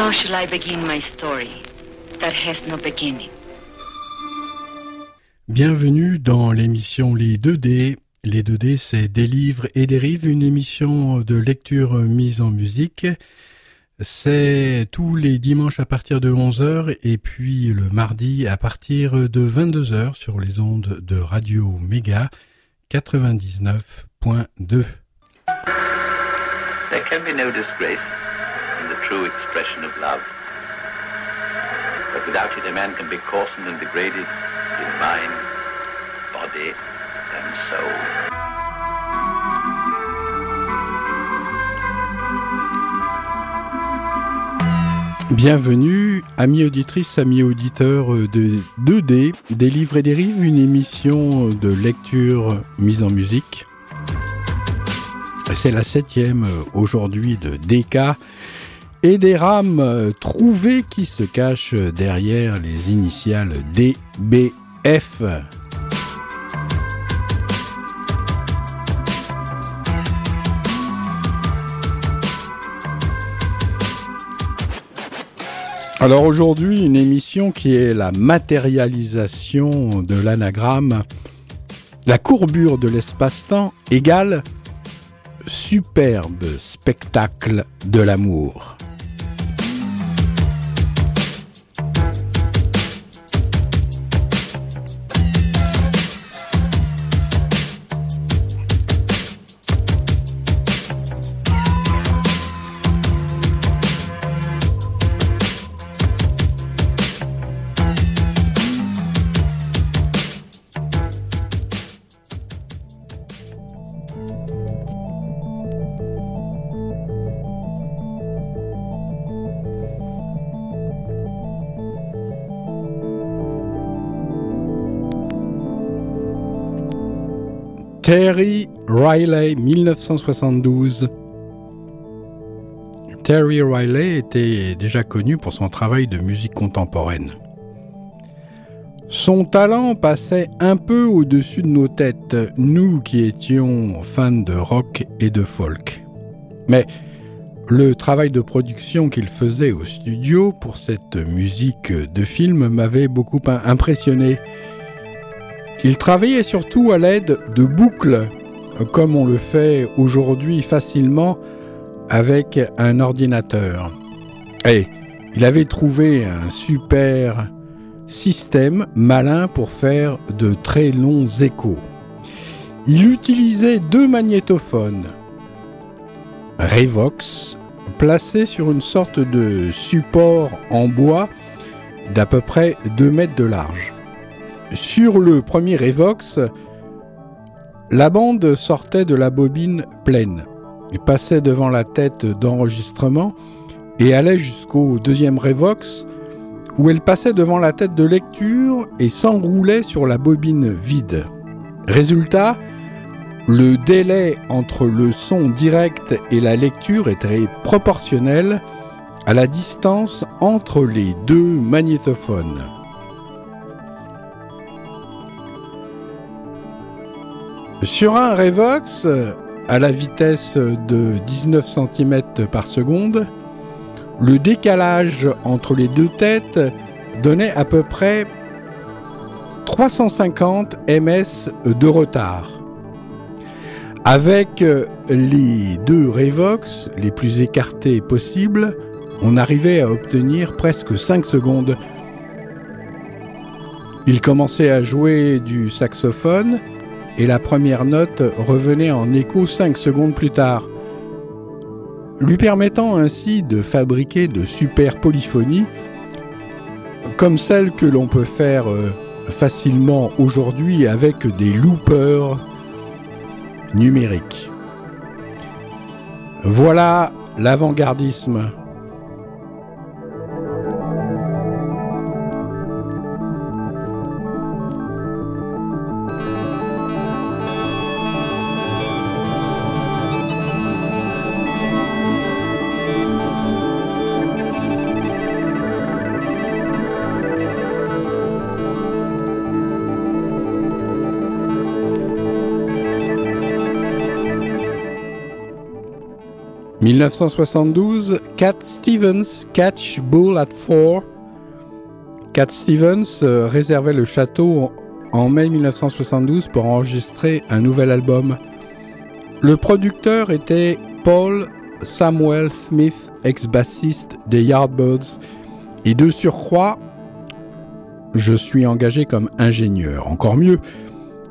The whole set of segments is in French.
How shall I begin my story that has no beginning? Bienvenue dans l'émission Les 2D. Les 2D, c'est Des livres et des rives, une émission de lecture mise en musique. C'est tous les dimanches à partir de 11h et puis le mardi à partir de 22h sur les ondes de Radio Méga 99.2. There can be no disgrace true expression of love. But without it, a man can be coarsened and degraded in mind, body, and soul. Bienvenue, amis auditrices, amis auditeurs de 2D, des livres et des rives, une émission de lecture mise en musique. C'est la septième aujourd'hui de DK et des rames trouvées qui se cachent derrière les initiales DBF. Alors aujourd'hui, une émission qui est la matérialisation de l'anagramme. La courbure de l'espace-temps égale superbe spectacle de l'amour. Terry Riley, 1972. Terry Riley était déjà connu pour son travail de musique contemporaine. Son talent passait un peu au-dessus de nos têtes, nous qui étions fans de rock et de folk. Mais le travail de production qu'il faisait au studio pour cette musique de film m'avait beaucoup impressionné. Il travaillait surtout à l'aide de boucles, comme on le fait aujourd'hui facilement avec un ordinateur. Et il avait trouvé un super système malin pour faire de très longs échos. Il utilisait deux magnétophones, Revox, placés sur une sorte de support en bois d'à peu près 2 mètres de large. Sur le premier Revox, la bande sortait de la bobine pleine, passait devant la tête d'enregistrement et allait jusqu'au deuxième Revox, où elle passait devant la tête de lecture et s'enroulait sur la bobine vide. Résultat, le délai entre le son direct et la lecture était proportionnel à la distance entre les deux magnétophones. Sur un Revox, à la vitesse de 19 cm par seconde, le décalage entre les deux têtes donnait à peu près 350 ms de retard. Avec les deux Revox les plus écartés possibles, on arrivait à obtenir presque 5 secondes. Il commençait à jouer du saxophone et la première note revenait en écho 5 secondes plus tard, lui permettant ainsi de fabriquer de super polyphonies comme celles que l'on peut faire facilement aujourd'hui avec des loopers numériques. Voilà l'avant-gardisme. 1972, Cat Stevens Catch Bull at Four. Cat Stevens euh, réservait le château en mai 1972 pour enregistrer un nouvel album. Le producteur était Paul Samuel Smith, ex-bassiste des Yardbirds, et de surcroît, je suis engagé comme ingénieur. Encore mieux,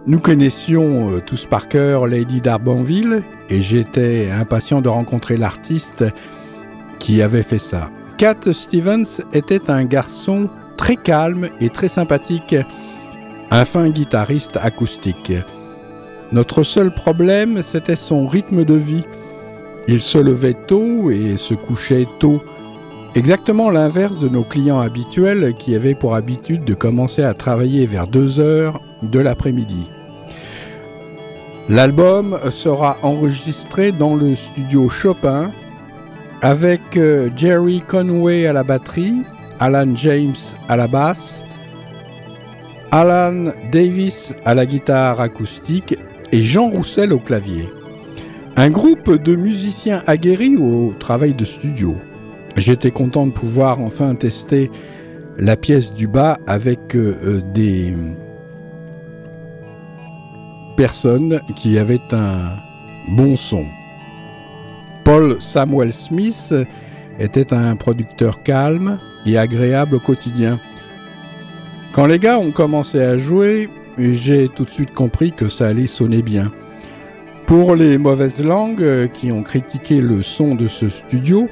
nous connaissions euh, tous par cœur Lady d'Arbanville et j'étais impatient de rencontrer l'artiste qui avait fait ça. Cat Stevens était un garçon très calme et très sympathique, un fin guitariste acoustique. Notre seul problème, c'était son rythme de vie. Il se levait tôt et se couchait tôt, exactement l'inverse de nos clients habituels qui avaient pour habitude de commencer à travailler vers 2 heures de l'après-midi. L'album sera enregistré dans le studio Chopin avec euh, Jerry Conway à la batterie, Alan James à la basse, Alan Davis à la guitare acoustique et Jean Roussel au clavier. Un groupe de musiciens aguerris au travail de studio. J'étais content de pouvoir enfin tester la pièce du bas avec euh, euh, des personnes qui avaient un bon son. Paul Samuel Smith était un producteur calme et agréable au quotidien. Quand les gars ont commencé à jouer, j'ai tout de suite compris que ça allait sonner bien. Pour les mauvaises langues qui ont critiqué le son de ce studio,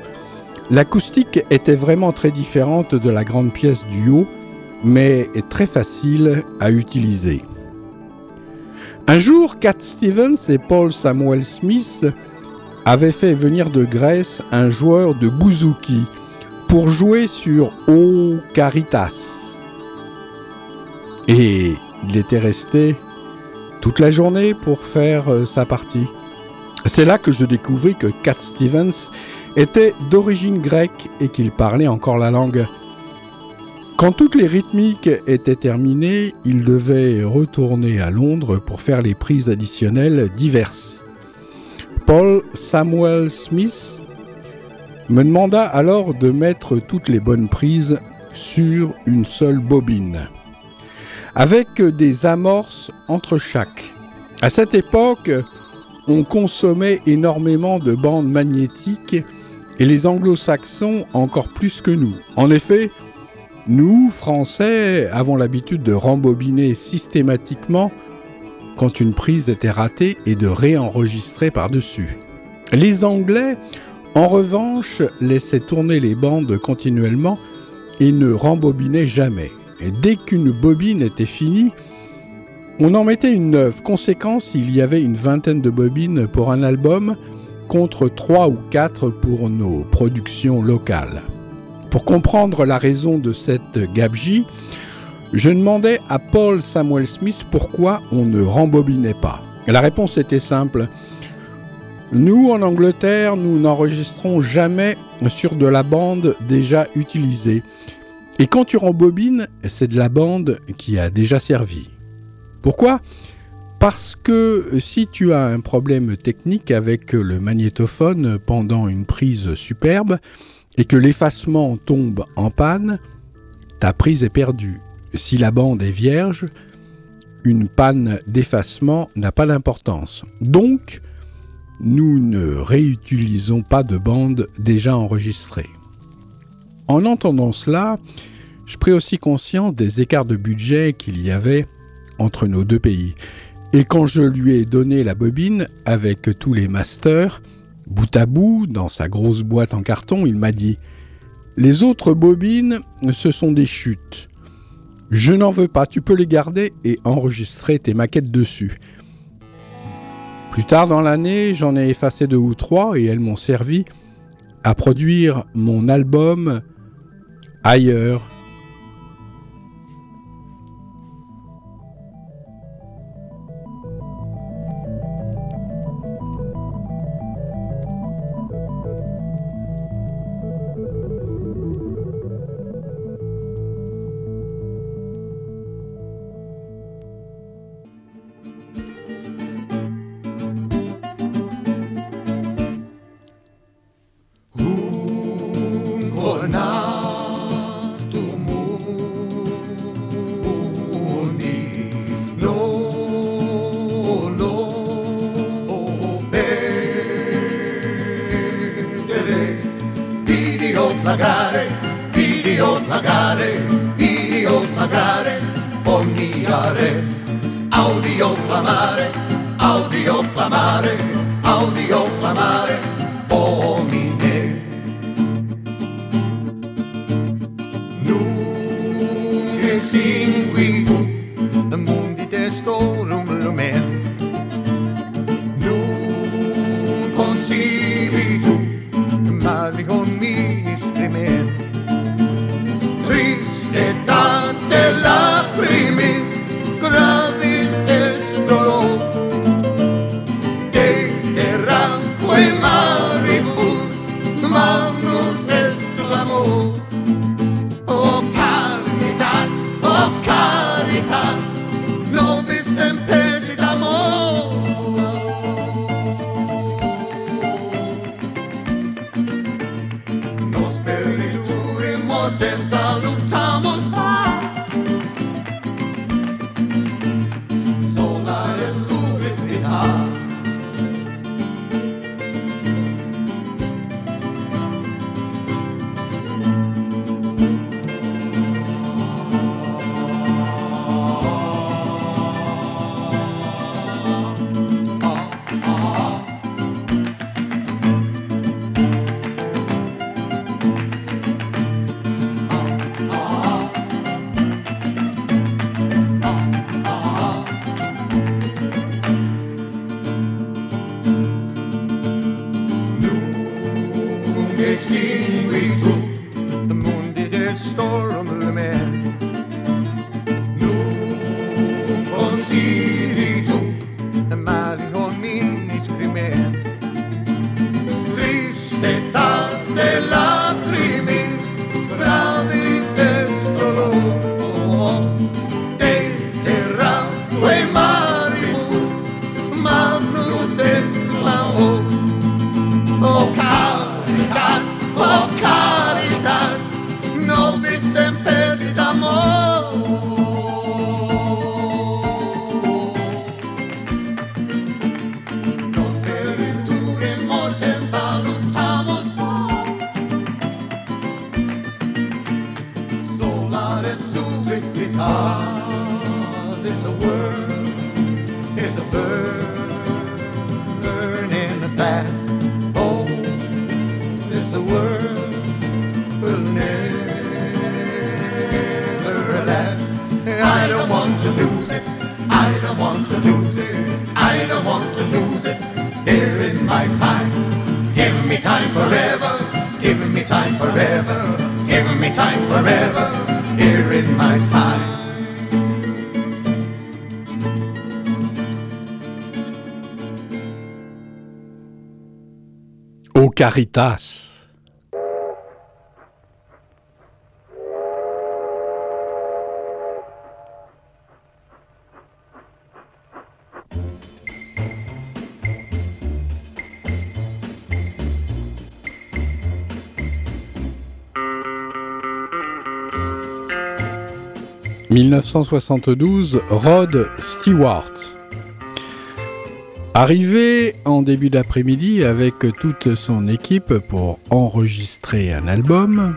l'acoustique était vraiment très différente de la grande pièce du haut, mais très facile à utiliser. Un jour, Cat Stevens et Paul Samuel Smith avaient fait venir de Grèce un joueur de bouzouki pour jouer sur O Caritas. Et il était resté toute la journée pour faire euh, sa partie. C'est là que je découvris que Cat Stevens était d'origine grecque et qu'il parlait encore la langue. Quand toutes les rythmiques étaient terminées, il devait retourner à Londres pour faire les prises additionnelles diverses. Paul Samuel Smith me demanda alors de mettre toutes les bonnes prises sur une seule bobine, avec des amorces entre chaque. À cette époque, on consommait énormément de bandes magnétiques et les anglo-saxons encore plus que nous. En effet, nous, Français, avons l'habitude de rembobiner systématiquement quand une prise était ratée et de réenregistrer par-dessus. Les Anglais, en revanche, laissaient tourner les bandes continuellement et ne rembobinaient jamais. Dès qu'une bobine était finie, on en mettait une neuve. Conséquence, il y avait une vingtaine de bobines pour un album contre trois ou quatre pour nos productions locales. Pour comprendre la raison de cette gabegie, je demandais à Paul Samuel Smith pourquoi on ne rembobinait pas. La réponse était simple. Nous, en Angleterre, nous n'enregistrons jamais sur de la bande déjà utilisée. Et quand tu rembobines, c'est de la bande qui a déjà servi. Pourquoi? Parce que si tu as un problème technique avec le magnétophone pendant une prise superbe, et que l'effacement tombe en panne, ta prise est perdue. Si la bande est vierge, une panne d'effacement n'a pas d'importance. Donc, nous ne réutilisons pas de bande déjà enregistrée. En entendant cela, je pris aussi conscience des écarts de budget qu'il y avait entre nos deux pays. Et quand je lui ai donné la bobine avec tous les masters, Bout à bout, dans sa grosse boîte en carton, il m'a dit Les autres bobines, ce sont des chutes. Je n'en veux pas, tu peux les garder et enregistrer tes maquettes dessus. Plus tard dans l'année, j'en ai effacé deux ou trois et elles m'ont servi à produire mon album ailleurs extinguir. Caritas. « 1972, Rod Stewart. Arrivé en début d'après-midi avec toute son équipe pour enregistrer un album,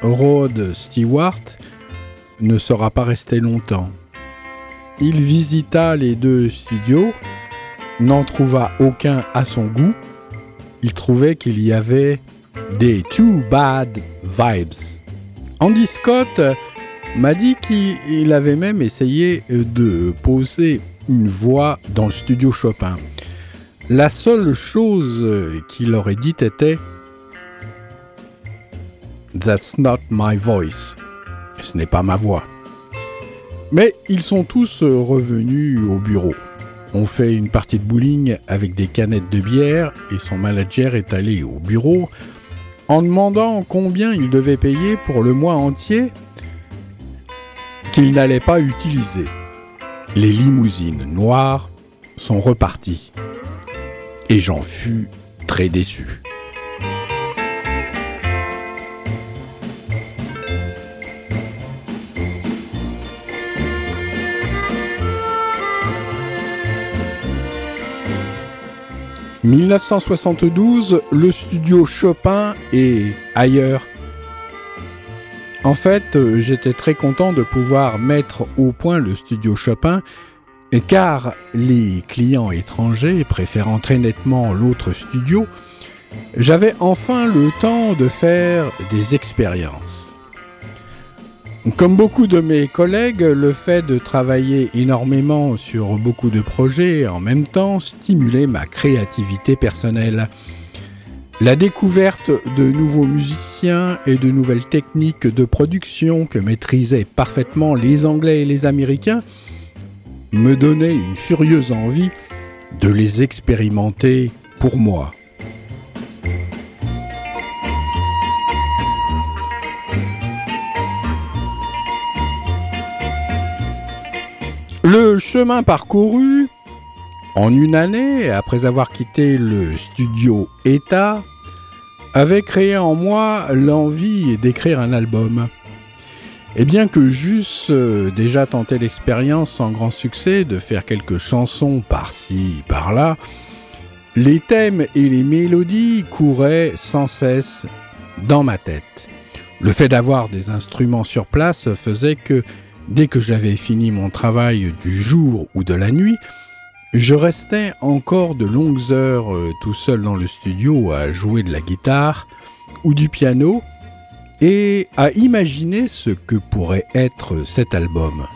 Rod Stewart ne sera pas resté longtemps. Il visita les deux studios, n'en trouva aucun à son goût. Il trouvait qu'il y avait des too bad vibes. Andy Scott m'a dit qu'il avait même essayé de poser une voix dans le studio Chopin. La seule chose qu'il aurait dite était That's not my voice. Ce n'est pas ma voix. Mais ils sont tous revenus au bureau. On fait une partie de bowling avec des canettes de bière et son manager est allé au bureau en demandant combien il devait payer pour le mois entier qu'il n'allait pas utiliser. Les limousines noires sont reparties. Et j'en fus très déçu. « 1972, le studio Chopin est ailleurs en fait, j'étais très content de pouvoir mettre au point le studio Chopin, car les clients étrangers préférant très nettement l'autre studio, j'avais enfin le temps de faire des expériences. Comme beaucoup de mes collègues, le fait de travailler énormément sur beaucoup de projets en même temps stimulait ma créativité personnelle. La découverte de nouveaux musiciens et de nouvelles techniques de production que maîtrisaient parfaitement les Anglais et les Américains me donnait une furieuse envie de les expérimenter pour moi. Le chemin parcouru en une année, après avoir quitté le studio État, avait créé en moi l'envie d'écrire un album. Et bien que j'eusse euh, déjà tenté l'expérience sans grand succès de faire quelques chansons par-ci, par-là, les thèmes et les mélodies couraient sans cesse dans ma tête. Le fait d'avoir des instruments sur place faisait que Dès que j'avais fini mon travail du jour ou de la nuit, je restais encore de longues heures euh, tout seul dans le studio à jouer de la guitare ou du piano et à imaginer ce que pourrait être cet album.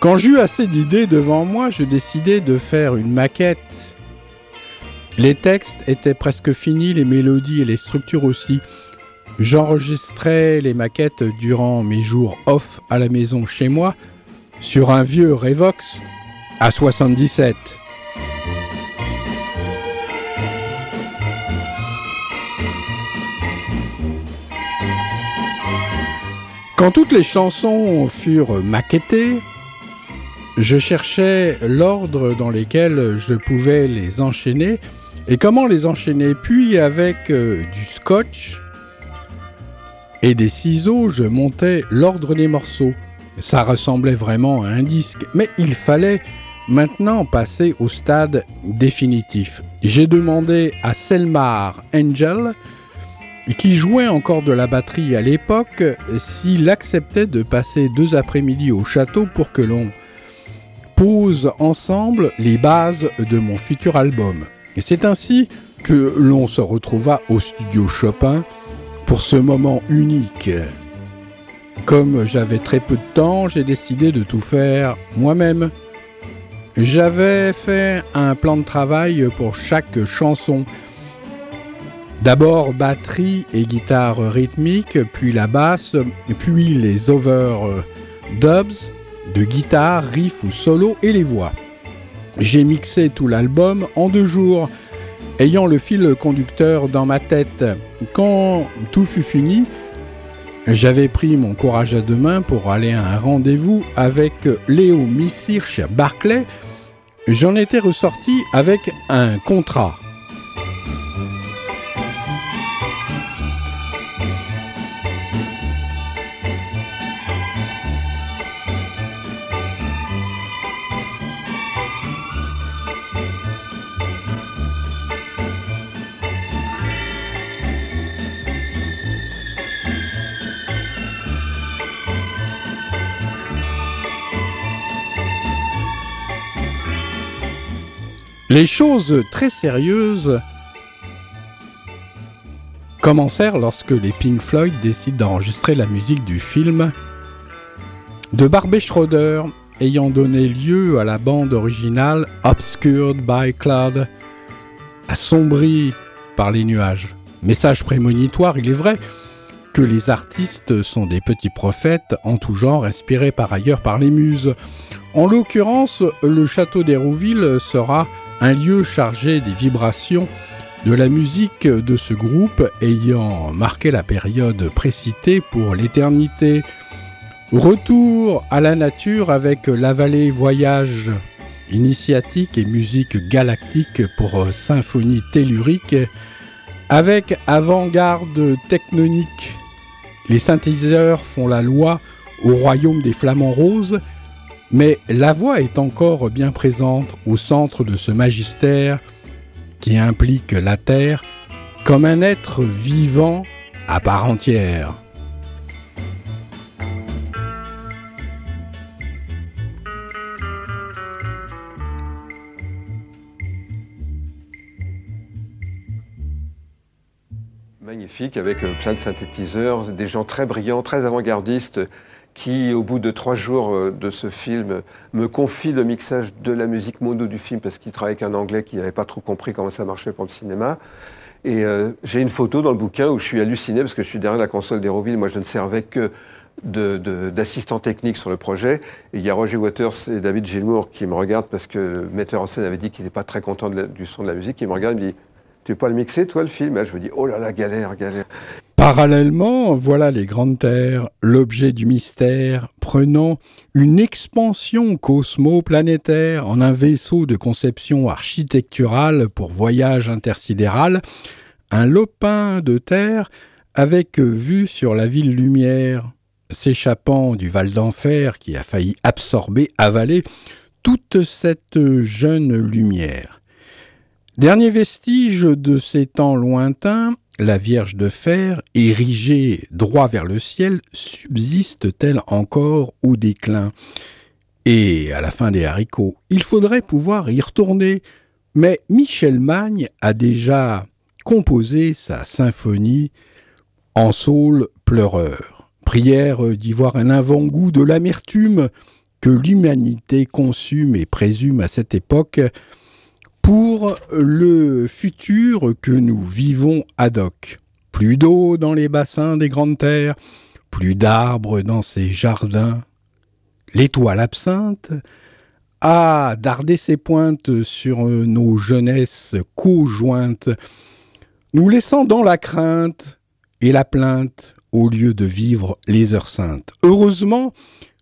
Quand j'eus assez d'idées devant moi, je décidai de faire une maquette les textes étaient presque finis, les mélodies et les structures aussi. J'enregistrais les maquettes durant mes jours off à la maison chez moi sur un vieux Revox à 77. Quand toutes les chansons furent maquettées, je cherchais l'ordre dans lequel je pouvais les enchaîner et comment les enchaîner? Puis avec euh, du scotch et des ciseaux, je montais l'ordre des morceaux. Ça ressemblait vraiment à un disque, mais il fallait maintenant passer au stade définitif. J'ai demandé à Selmar Angel, qui jouait encore de la batterie à l'époque, s'il acceptait de passer deux après-midi au château pour que l'on pose ensemble les bases de mon futur album. Et c'est ainsi que l'on se retrouva au studio Chopin pour ce moment unique. Comme j'avais très peu de temps, j'ai décidé de tout faire moi-même. J'avais fait un plan de travail pour chaque chanson. D'abord batterie et guitare rythmique, puis la basse, puis les overdubs de guitare, riff ou solo et les voix. J'ai mixé tout l'album en deux jours, ayant le fil conducteur dans ma tête. Quand tout fut fini, j'avais pris mon courage à deux mains pour aller à un rendez-vous avec Léo Missir chez Barclay. J'en étais ressorti avec un contrat. Les choses très sérieuses commencèrent lorsque les Pink Floyd décident d'enregistrer la musique du film de Barbet Schroeder, ayant donné lieu à la bande originale Obscured by Cloud, assombrie par les nuages. Message prémonitoire, il est vrai que les artistes sont des petits prophètes en tout genre, inspirés par ailleurs par les muses. En l'occurrence, le château d'Hérouville sera un lieu chargé des vibrations de la musique de ce groupe ayant marqué la période précitée pour l'éternité. Retour à la nature avec la vallée voyage initiatique et musique galactique pour symphonie tellurique avec avant-garde technonique Les synthétiseurs font la loi au royaume des flamants roses, mais la voix est encore bien présente au centre de ce magistère qui implique la Terre comme un être vivant à part entière. Magnifique, avec plein de synthétiseurs, des gens très brillants, très avant-gardistes, qui, au bout de trois jours euh, de ce film, me confient le mixage de la musique mono du film, parce qu'il travaille avec un Anglais qui n'avait pas trop compris comment ça marchait pour le cinéma. Et euh, j'ai une photo dans le bouquin où je suis halluciné, parce que je suis derrière la console d'Héroville, moi je ne servais que d'assistant technique sur le projet. Et il y a Roger Waters et David Gilmour qui me regardent parce que le metteur en scène avait dit qu'il n'était pas très content du son de la musique. Il me regarde et me dit tu veux pas le mixer, toi, le film? Je me dis, oh là là, galère, galère. Parallèlement, voilà les grandes terres, l'objet du mystère, prenant une expansion cosmo-planétaire en un vaisseau de conception architecturale pour voyage intersidéral, un lopin de terre avec vue sur la ville lumière, s'échappant du val d'enfer qui a failli absorber, avaler toute cette jeune lumière. Dernier vestige de ces temps lointains, la Vierge de fer, érigée droit vers le ciel, subsiste-t-elle encore au déclin? Et à la fin des haricots, il faudrait pouvoir y retourner. Mais Michel Magne a déjà composé sa symphonie en saule pleureur. Prière d'y voir un avant-goût de l'amertume que l'humanité consume et présume à cette époque pour le futur que nous vivons ad hoc. Plus d'eau dans les bassins des grandes terres, plus d'arbres dans ces jardins. L'étoile absinthe a dardé ses pointes sur nos jeunesses conjointes, nous laissant dans la crainte et la plainte au lieu de vivre les heures saintes. Heureusement,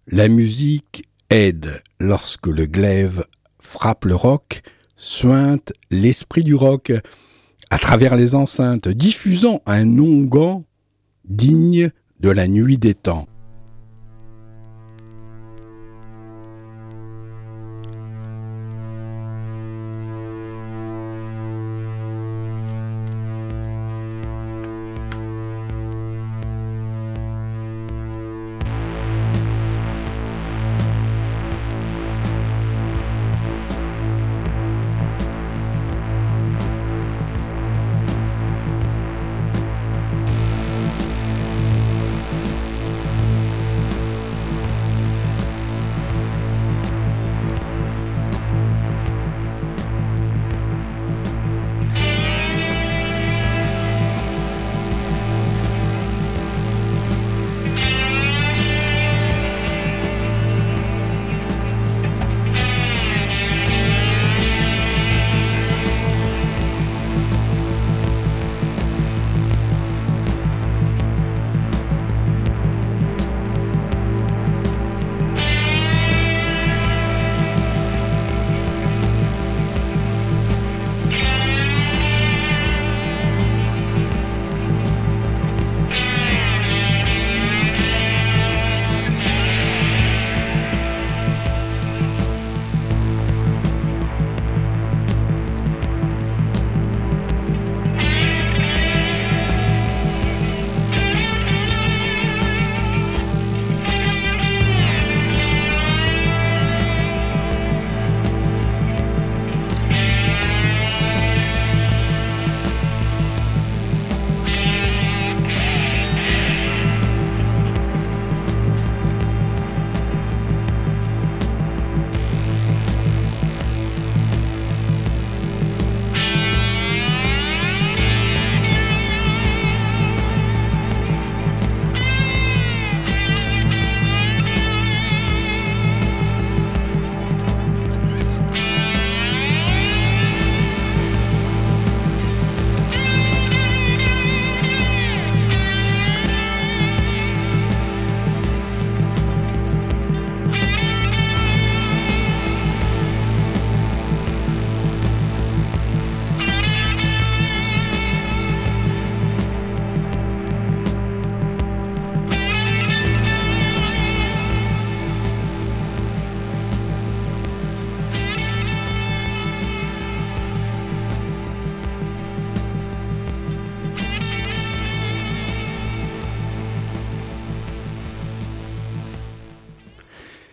la musique aide lorsque le glaive frappe le roc, suinte l'esprit du rock à travers les enceintes, diffusant un onguent digne de la nuit des temps.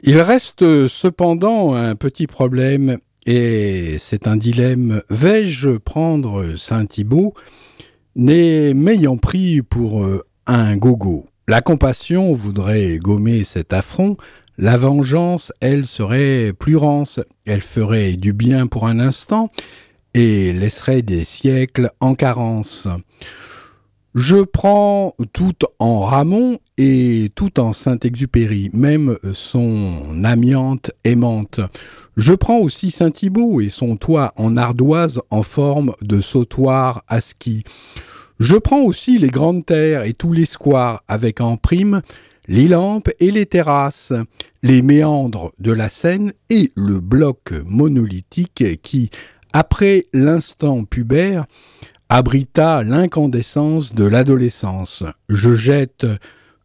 Il reste cependant un petit problème, et c'est un dilemme. Vais-je prendre Saint-Thibault, m'ayant pris pour euh, un gogo? La compassion voudrait gommer cet affront, la vengeance, elle, serait plus rance, elle ferait du bien pour un instant, et laisserait des siècles en carence. Je prends tout en Ramon et tout en Saint-Exupéry, même son amiante aimante. Je prends aussi Saint-Thibault et son toit en ardoise en forme de sautoir à ski. Je prends aussi les grandes terres et tous les squares avec en prime les lampes et les terrasses, les méandres de la Seine et le bloc monolithique qui, après l'instant pubère, abrita l'incandescence de l'adolescence. Je jette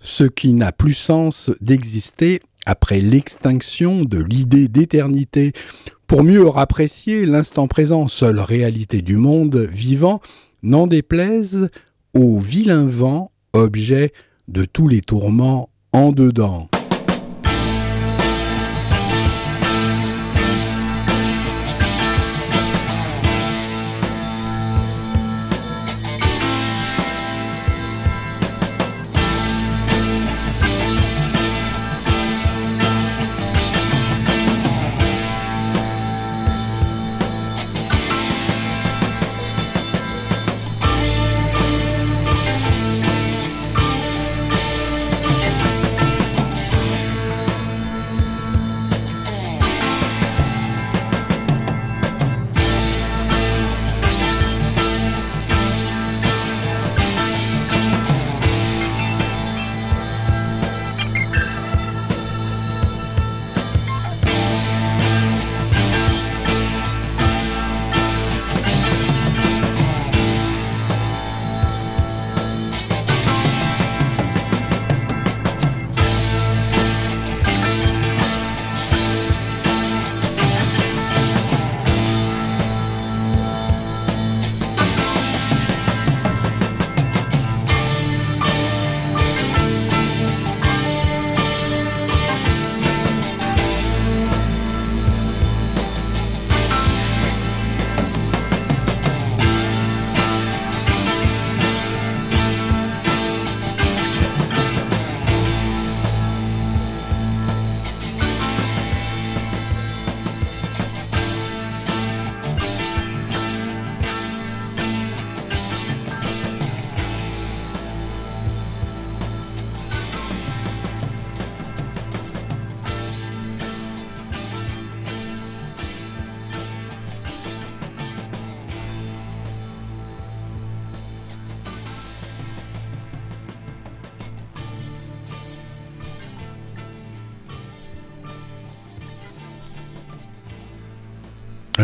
ce qui n'a plus sens d'exister après l'extinction de l'idée d'éternité, pour mieux apprécier l'instant présent, seule réalité du monde vivant, n'en déplaise au vilain vent, objet de tous les tourments en dedans.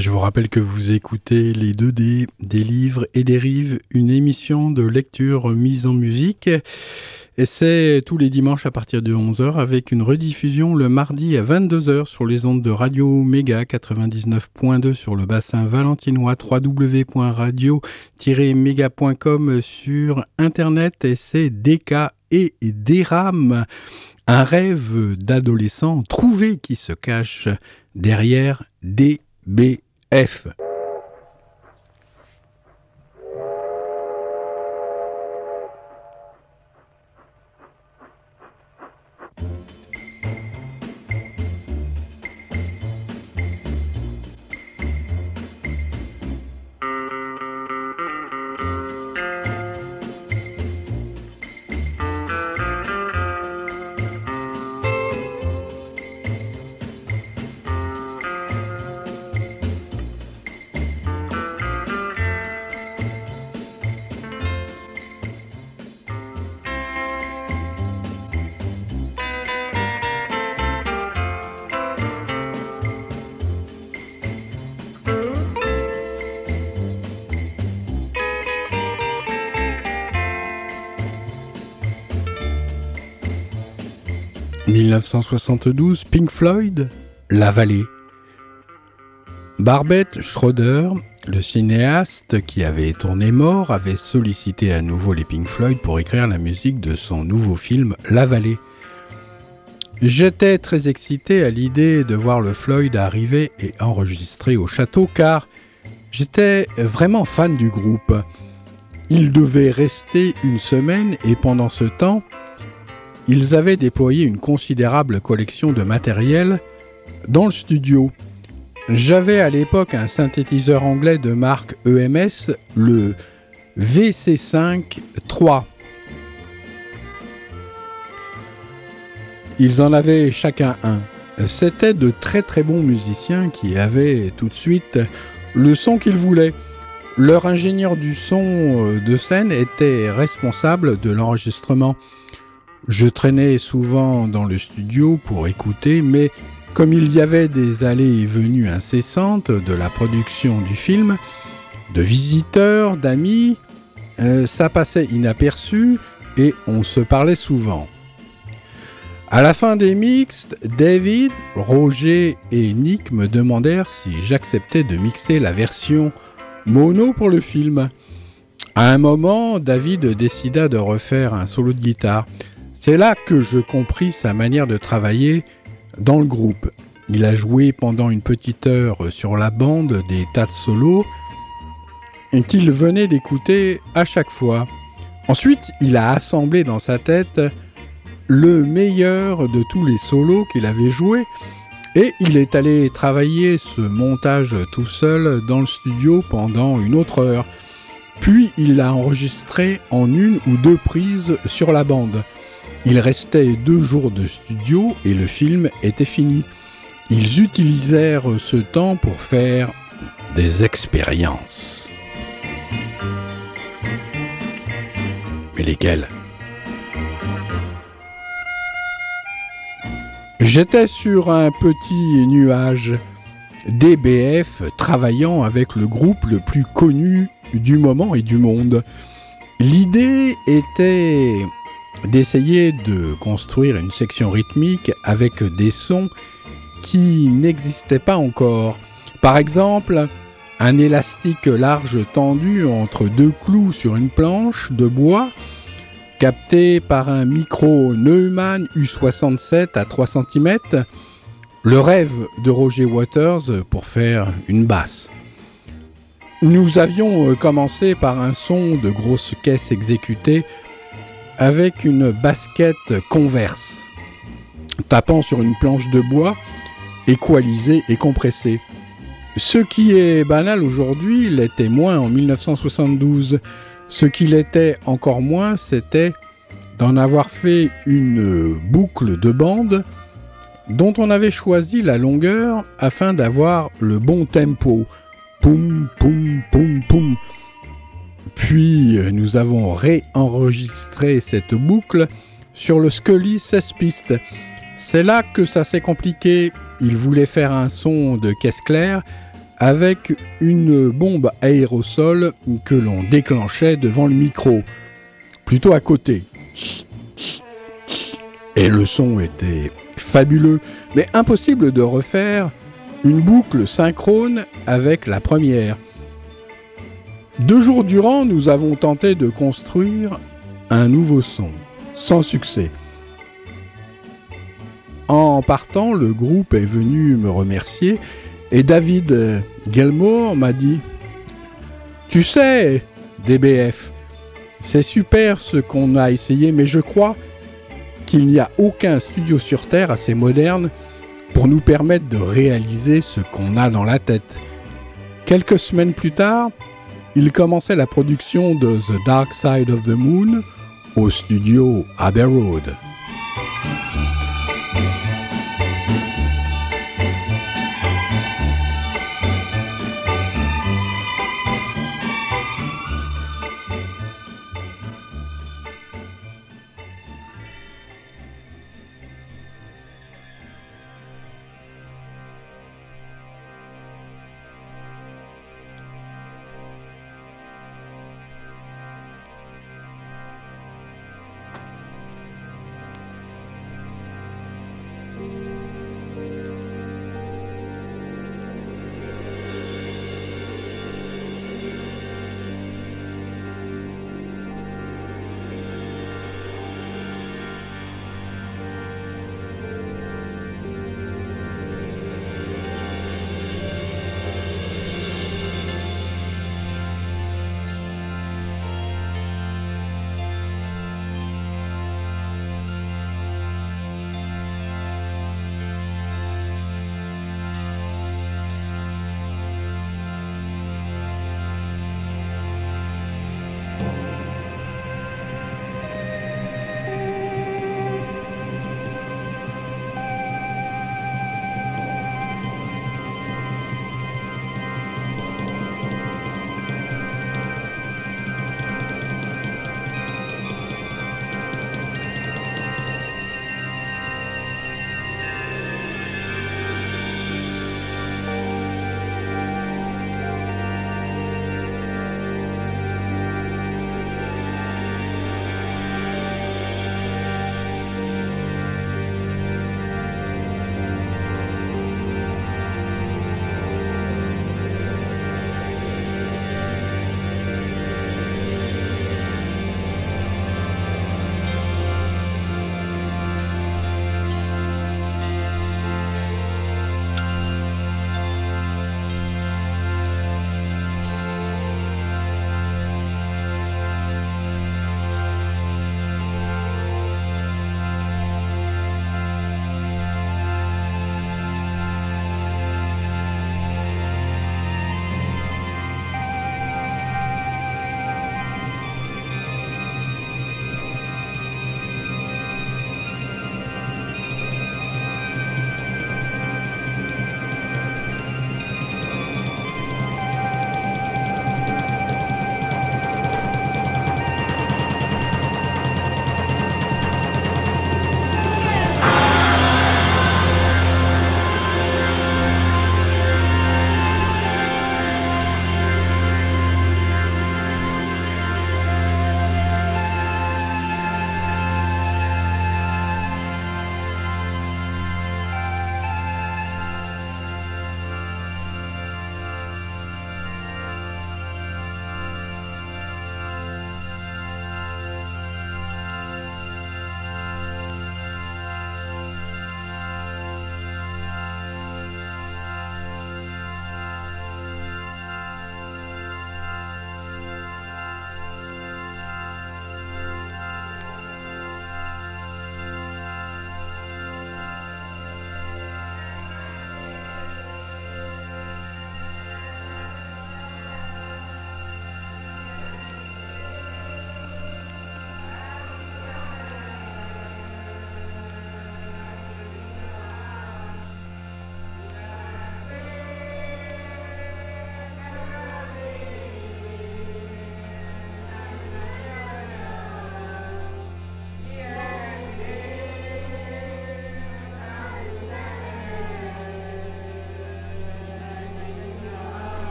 Je vous rappelle que vous écoutez les 2D des livres et des rives, une émission de lecture mise en musique. Et c'est tous les dimanches à partir de 11h avec une rediffusion le mardi à 22h sur les ondes de Radio Méga 99.2 sur le bassin valentinois www.radio-méga.com sur internet et c'est DK et DRAM. Un rêve d'adolescent trouvé qui se cache derrière des BF. 1972, Pink Floyd, La Vallée. Barbette Schroeder, le cinéaste qui avait tourné mort, avait sollicité à nouveau les Pink Floyd pour écrire la musique de son nouveau film La Vallée. J'étais très excité à l'idée de voir le Floyd arriver et enregistrer au château car j'étais vraiment fan du groupe. Il devait rester une semaine et pendant ce temps, ils avaient déployé une considérable collection de matériel dans le studio. J'avais à l'époque un synthétiseur anglais de marque EMS, le VC5 3. Ils en avaient chacun un. C'était de très très bons musiciens qui avaient tout de suite le son qu'ils voulaient. Leur ingénieur du son euh, de scène était responsable de l'enregistrement. Je traînais souvent dans le studio pour écouter, mais comme il y avait des allées et venues incessantes de la production du film, de visiteurs, d'amis, euh, ça passait inaperçu et on se parlait souvent. À la fin des mixtes, David, Roger et Nick me demandèrent si j'acceptais de mixer la version mono pour le film. À un moment, David décida de refaire un solo de guitare. C'est là que je compris sa manière de travailler dans le groupe. Il a joué pendant une petite heure sur la bande des tas de solos qu'il venait d'écouter à chaque fois. Ensuite, il a assemblé dans sa tête le meilleur de tous les solos qu'il avait joués et il est allé travailler ce montage tout seul dans le studio pendant une autre heure. Puis il l'a enregistré en une ou deux prises sur la bande. Il restait deux jours de studio et le film était fini. Ils utilisèrent ce temps pour faire des expériences. Mais lesquelles? J'étais sur un petit nuage DBF travaillant avec le groupe le plus connu du moment et du monde. L'idée était d'essayer de construire une section rythmique avec des sons qui n'existaient pas encore. Par exemple, un élastique large tendu entre deux clous sur une planche de bois capté par un micro Neumann U67 à 3 cm, le rêve de Roger Waters pour faire une basse. Nous avions euh, commencé par un son de grosse caisse exécutée avec une basket converse, tapant sur une planche de bois, équalisée et compressée. Ce qui est banal aujourd'hui l'était moins en 1972. Ce qu'il était encore moins, c'était d'en avoir fait une boucle de bande dont on avait choisi la longueur afin d'avoir le bon tempo. Poum, poum, poum, poum. Puis nous avons réenregistré cette boucle sur le Scully 16 pistes. C'est là que ça s'est compliqué. Il voulait faire un son de caisse claire avec une bombe aérosol que l'on déclenchait devant le micro, plutôt à côté. Et le son était fabuleux, mais impossible de refaire une boucle synchrone avec la première. Deux jours durant, nous avons tenté de construire un nouveau son, sans succès. En partant, le groupe est venu me remercier et David Gilmour m'a dit Tu sais, DBF, c'est super ce qu'on a essayé, mais je crois qu'il n'y a aucun studio sur Terre assez moderne pour nous permettre de réaliser ce qu'on a dans la tête. Quelques semaines plus tard, il commençait la production de The Dark Side of the Moon au studio Abbey Road.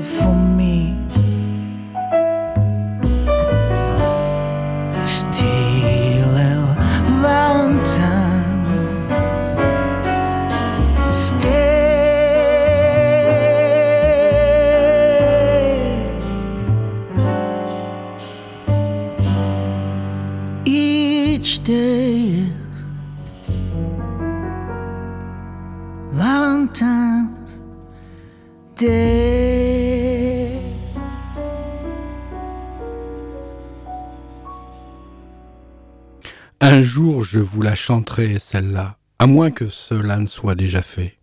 You je vous la chanterai, celle-là, à moins que cela ne soit déjà fait.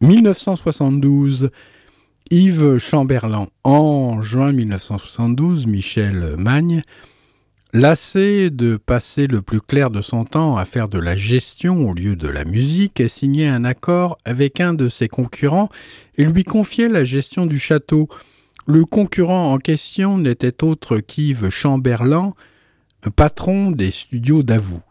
1972, Yves Chamberlain. En juin 1972, Michel Magne, lassé de passer le plus clair de son temps à faire de la gestion au lieu de la musique, a signé un accord avec un de ses concurrents et lui confiait la gestion du château. Le concurrent en question n'était autre qu'Yves Chamberlain, patron des studios d'Avoue.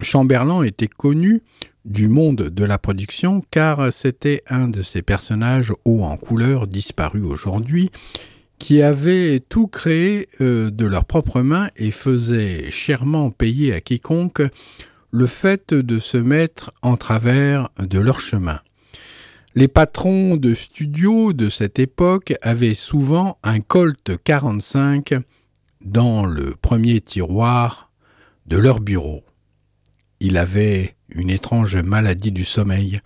Chamberlain était connu du monde de la production car c'était un de ces personnages hauts en couleur disparus aujourd'hui qui avaient tout créé euh, de leurs propres mains et faisaient chèrement payer à quiconque le fait de se mettre en travers de leur chemin. Les patrons de studios de cette époque avaient souvent un Colt 45 dans le premier tiroir de leur bureau. Il avait une étrange maladie du sommeil.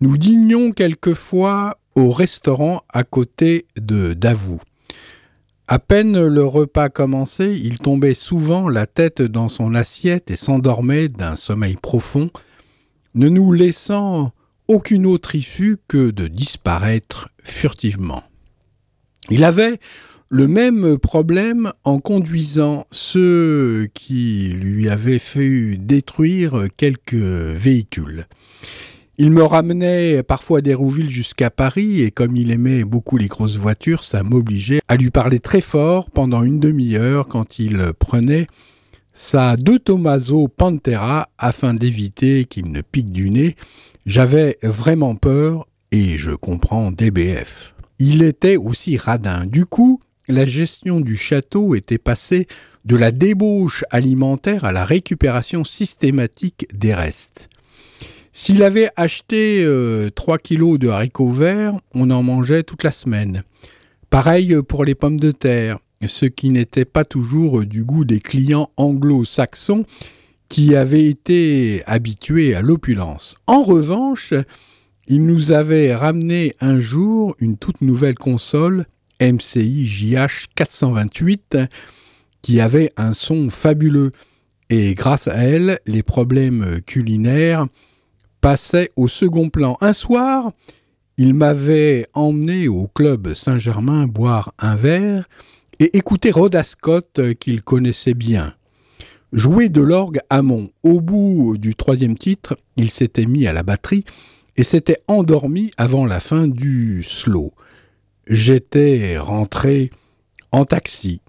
Nous dînions quelquefois au restaurant à côté de Davout. À peine le repas commencé, il tombait souvent la tête dans son assiette et s'endormait d'un sommeil profond, ne nous laissant aucune autre issue que de disparaître furtivement. Il avait le même problème en conduisant ceux qui lui avaient fait détruire quelques véhicules. Il me ramenait parfois d'Hérouville jusqu'à Paris et comme il aimait beaucoup les grosses voitures, ça m'obligeait à lui parler très fort pendant une demi-heure quand il prenait sa De Tomaso Pantera afin d'éviter qu'il ne pique du nez. J'avais vraiment peur et je comprends DBF. Il était aussi radin. Du coup, la gestion du château était passée de la débauche alimentaire à la récupération systématique des restes. S'il avait acheté euh, 3 kilos de haricots verts, on en mangeait toute la semaine. Pareil pour les pommes de terre, ce qui n'était pas toujours du goût des clients anglo-saxons qui avaient été habitués à l'opulence. En revanche, il nous avait ramené un jour une toute nouvelle console MCI JH 428 qui avait un son fabuleux et grâce à elle, les problèmes culinaires passaient au second plan. Un soir, il m'avait emmené au club Saint-Germain boire un verre et écouter Rhoda Scott qu'il connaissait bien. Jouer de l'orgue Hamon. Au bout du troisième titre, il s'était mis à la batterie et s'était endormi avant la fin du slow. J'étais rentré en taxi.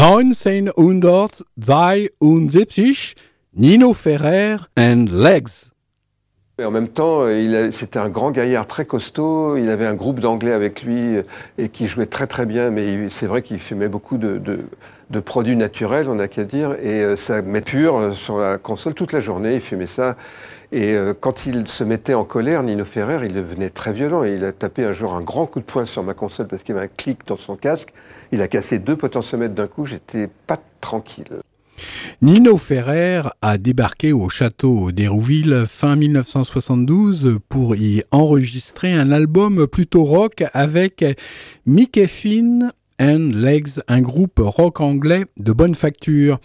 1973, Nino Ferrer and Legs. En même temps, c'était un grand gaillard très costaud. Il avait un groupe d'anglais avec lui et qui jouait très très bien. Mais c'est vrai qu'il fumait beaucoup de, produits naturels, on n'a qu'à dire. Et euh, ça met pur sur la console toute la journée. Il fumait ça. Et euh, quand il se mettait en colère, Nino Ferrer, il devenait très violent. il a tapé un jour un grand coup de poing sur ma console parce qu'il y avait un clic dans son casque. Il a cassé deux potentiomètres d'un coup. J'étais pas tranquille. Nino Ferrer a débarqué au château d'Hérouville fin 1972 pour y enregistrer un album plutôt rock avec Mickey Finn and Legs, un groupe rock anglais de bonne facture.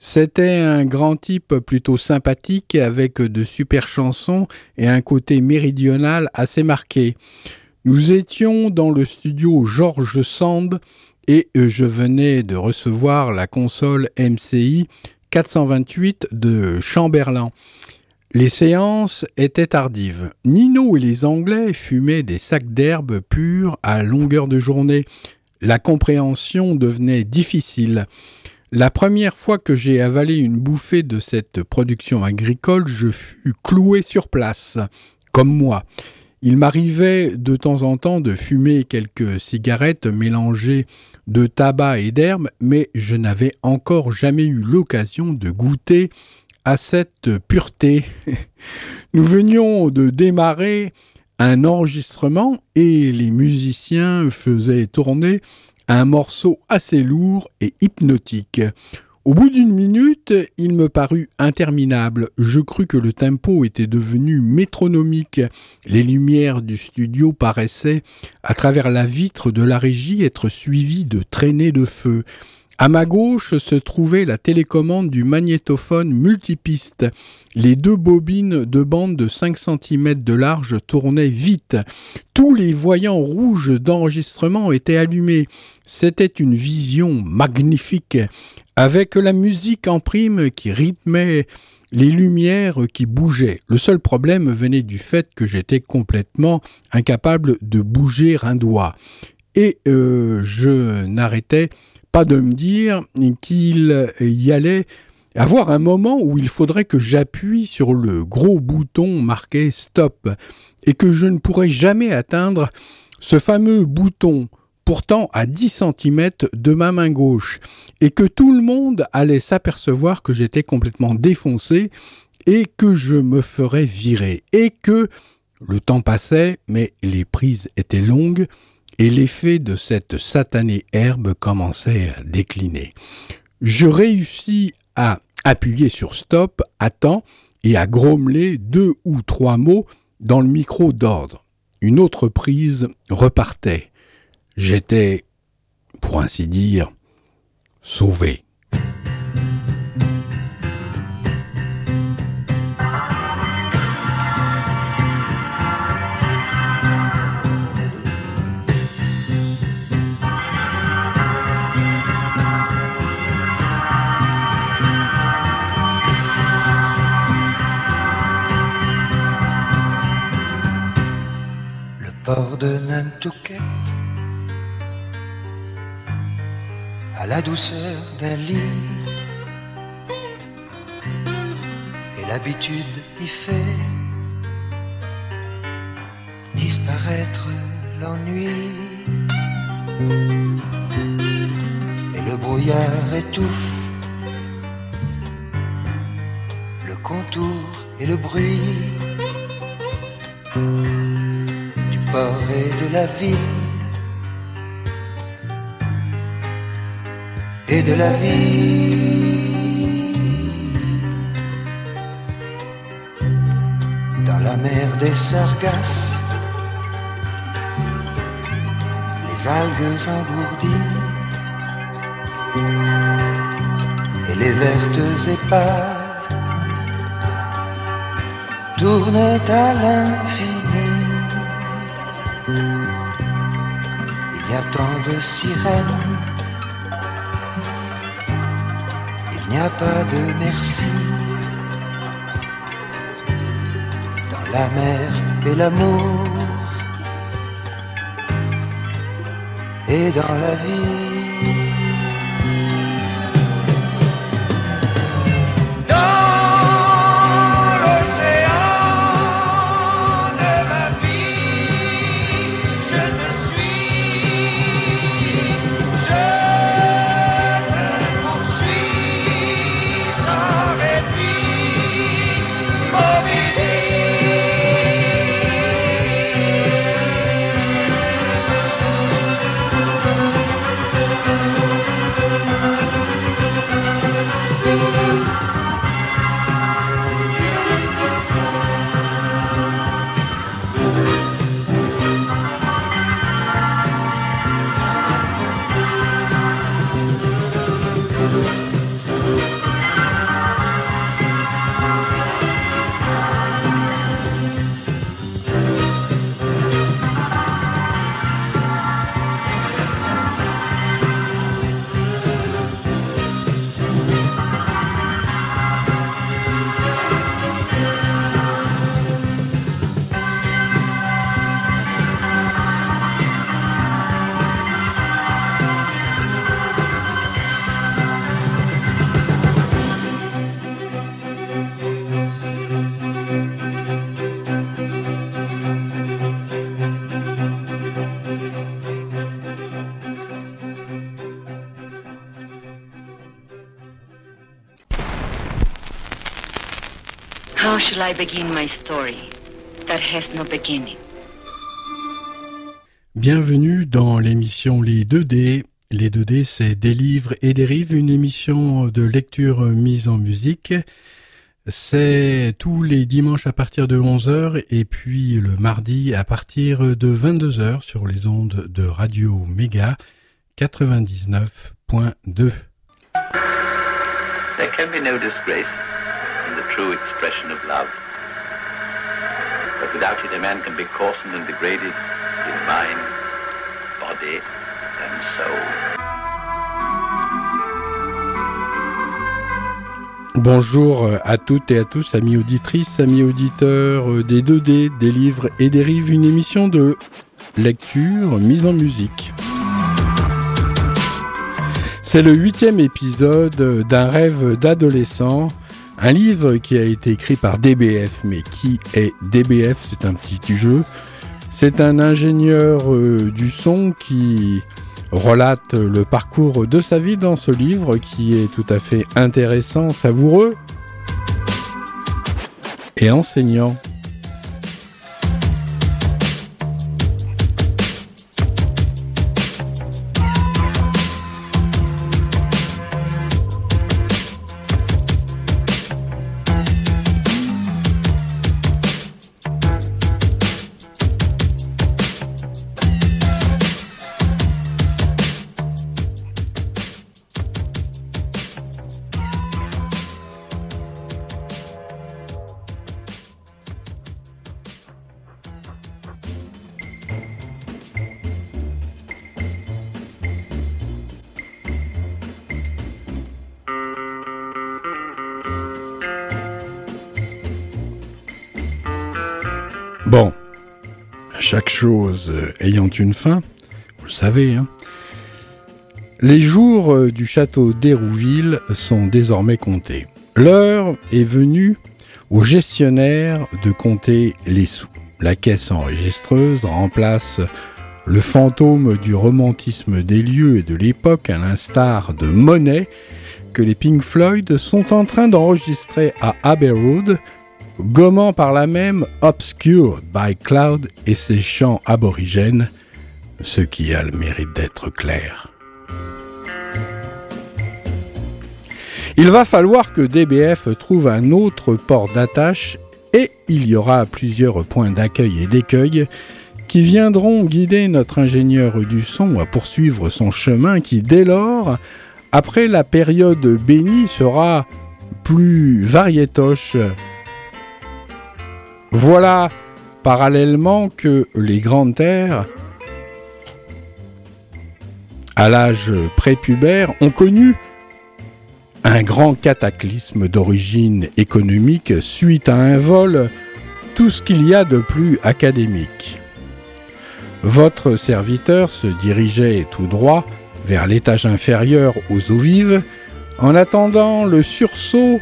C'était un grand type plutôt sympathique avec de super chansons et un côté méridional assez marqué. Nous étions dans le studio George Sand et je venais de recevoir la console MCI 428 de Chamberlain. Les séances étaient tardives. Nino et les Anglais fumaient des sacs d'herbe purs à longueur de journée. La compréhension devenait difficile. La première fois que j'ai avalé une bouffée de cette production agricole, je fus cloué sur place, comme moi. Il m'arrivait de temps en temps de fumer quelques cigarettes mélangées de tabac et d'herbe, mais je n'avais encore jamais eu l'occasion de goûter à cette pureté. Nous venions de démarrer un enregistrement et les musiciens faisaient tourner un morceau assez lourd et hypnotique. Au bout d'une minute, il me parut interminable. Je crus que le tempo était devenu métronomique. Les lumières du studio paraissaient, à travers la vitre de la régie, être suivies de traînées de feu. À ma gauche se trouvait la télécommande du magnétophone multipiste. Les deux bobines de bande de 5 cm de large tournaient vite. Tous les voyants rouges d'enregistrement étaient allumés. C'était une vision magnifique, avec la musique en prime qui rythmait les lumières qui bougeaient. Le seul problème venait du fait que j'étais complètement incapable de bouger un doigt. Et euh, je n'arrêtais pas de me dire qu'il y allait avoir un moment où il faudrait que j'appuie sur le gros bouton marqué stop et que je ne pourrais jamais atteindre ce fameux bouton pourtant à 10 cm de ma main gauche et que tout le monde allait s'apercevoir que j'étais complètement défoncé et que je me ferais virer et que le temps passait mais les prises étaient longues et l'effet de cette satanée herbe commençait à décliner. Je réussis à appuyer sur stop à temps et à grommeler deux ou trois mots dans le micro d'ordre. Une autre prise repartait. J'étais, pour ainsi dire, sauvé. port de Nantucket, à la douceur d'un lit, et l'habitude y fait disparaître l'ennui, et le brouillard étouffe le contour et le bruit et de la ville et de la vie. Dans la mer des sargasses, les algues engourdies et les vertes épaves tournent à l'infini. Il y a tant de sirènes, n'y a pas de merci. Dans la mer et l'amour, et dans la vie. I begin my story that has no beginning? Bienvenue dans l'émission Les 2D. Les 2D, c'est des livres et des rives, une émission de lecture mise en musique. C'est tous les dimanches à partir de 11h et puis le mardi à partir de 22h sur les ondes de Radio Méga 99.2. There can be no disgrace true expression of love. But without it, a man can be and degraded in mind, body, and soul. Bonjour à toutes et à tous, amis auditrices, amis auditeurs euh, des 2D, des livres et des rives, une émission de lecture mise en musique. C'est le huitième épisode d'un rêve d'adolescent, un livre qui a été écrit par DBF, mais qui est DBF C'est un petit jeu. C'est un ingénieur euh, du son qui relate le parcours de sa vie dans ce livre qui est tout à fait intéressant, savoureux et enseignant. Chose ayant une fin, vous le savez, hein. les jours euh, du château d'Hérouville sont désormais comptés. L'heure est venue au gestionnaire de compter les sous. La caisse enregistreuse remplace le fantôme du romantisme des lieux et de l'époque, à l'instar de Monet, que les Pink Floyd sont en train d'enregistrer à Abbey Road, gommant par là même Obscured by Cloud et ses chants aborigènes, ce qui a le mérite d'être clair. Il va falloir que DBF trouve un autre port d'attache et il y aura plusieurs points d'accueil et d'écueil qui viendront guider notre ingénieur du son à poursuivre son chemin qui, dès lors, après la période bénie, sera plus variétoche. Voilà, parallèlement, que les grandes terres, à l'âge prépubère, ont connu un grand cataclysme d'origine économique suite à un vol, tout ce qu'il y a de plus académique. Votre serviteur se dirigeait tout droit vers l'étage inférieur aux eaux vives, en attendant le sursaut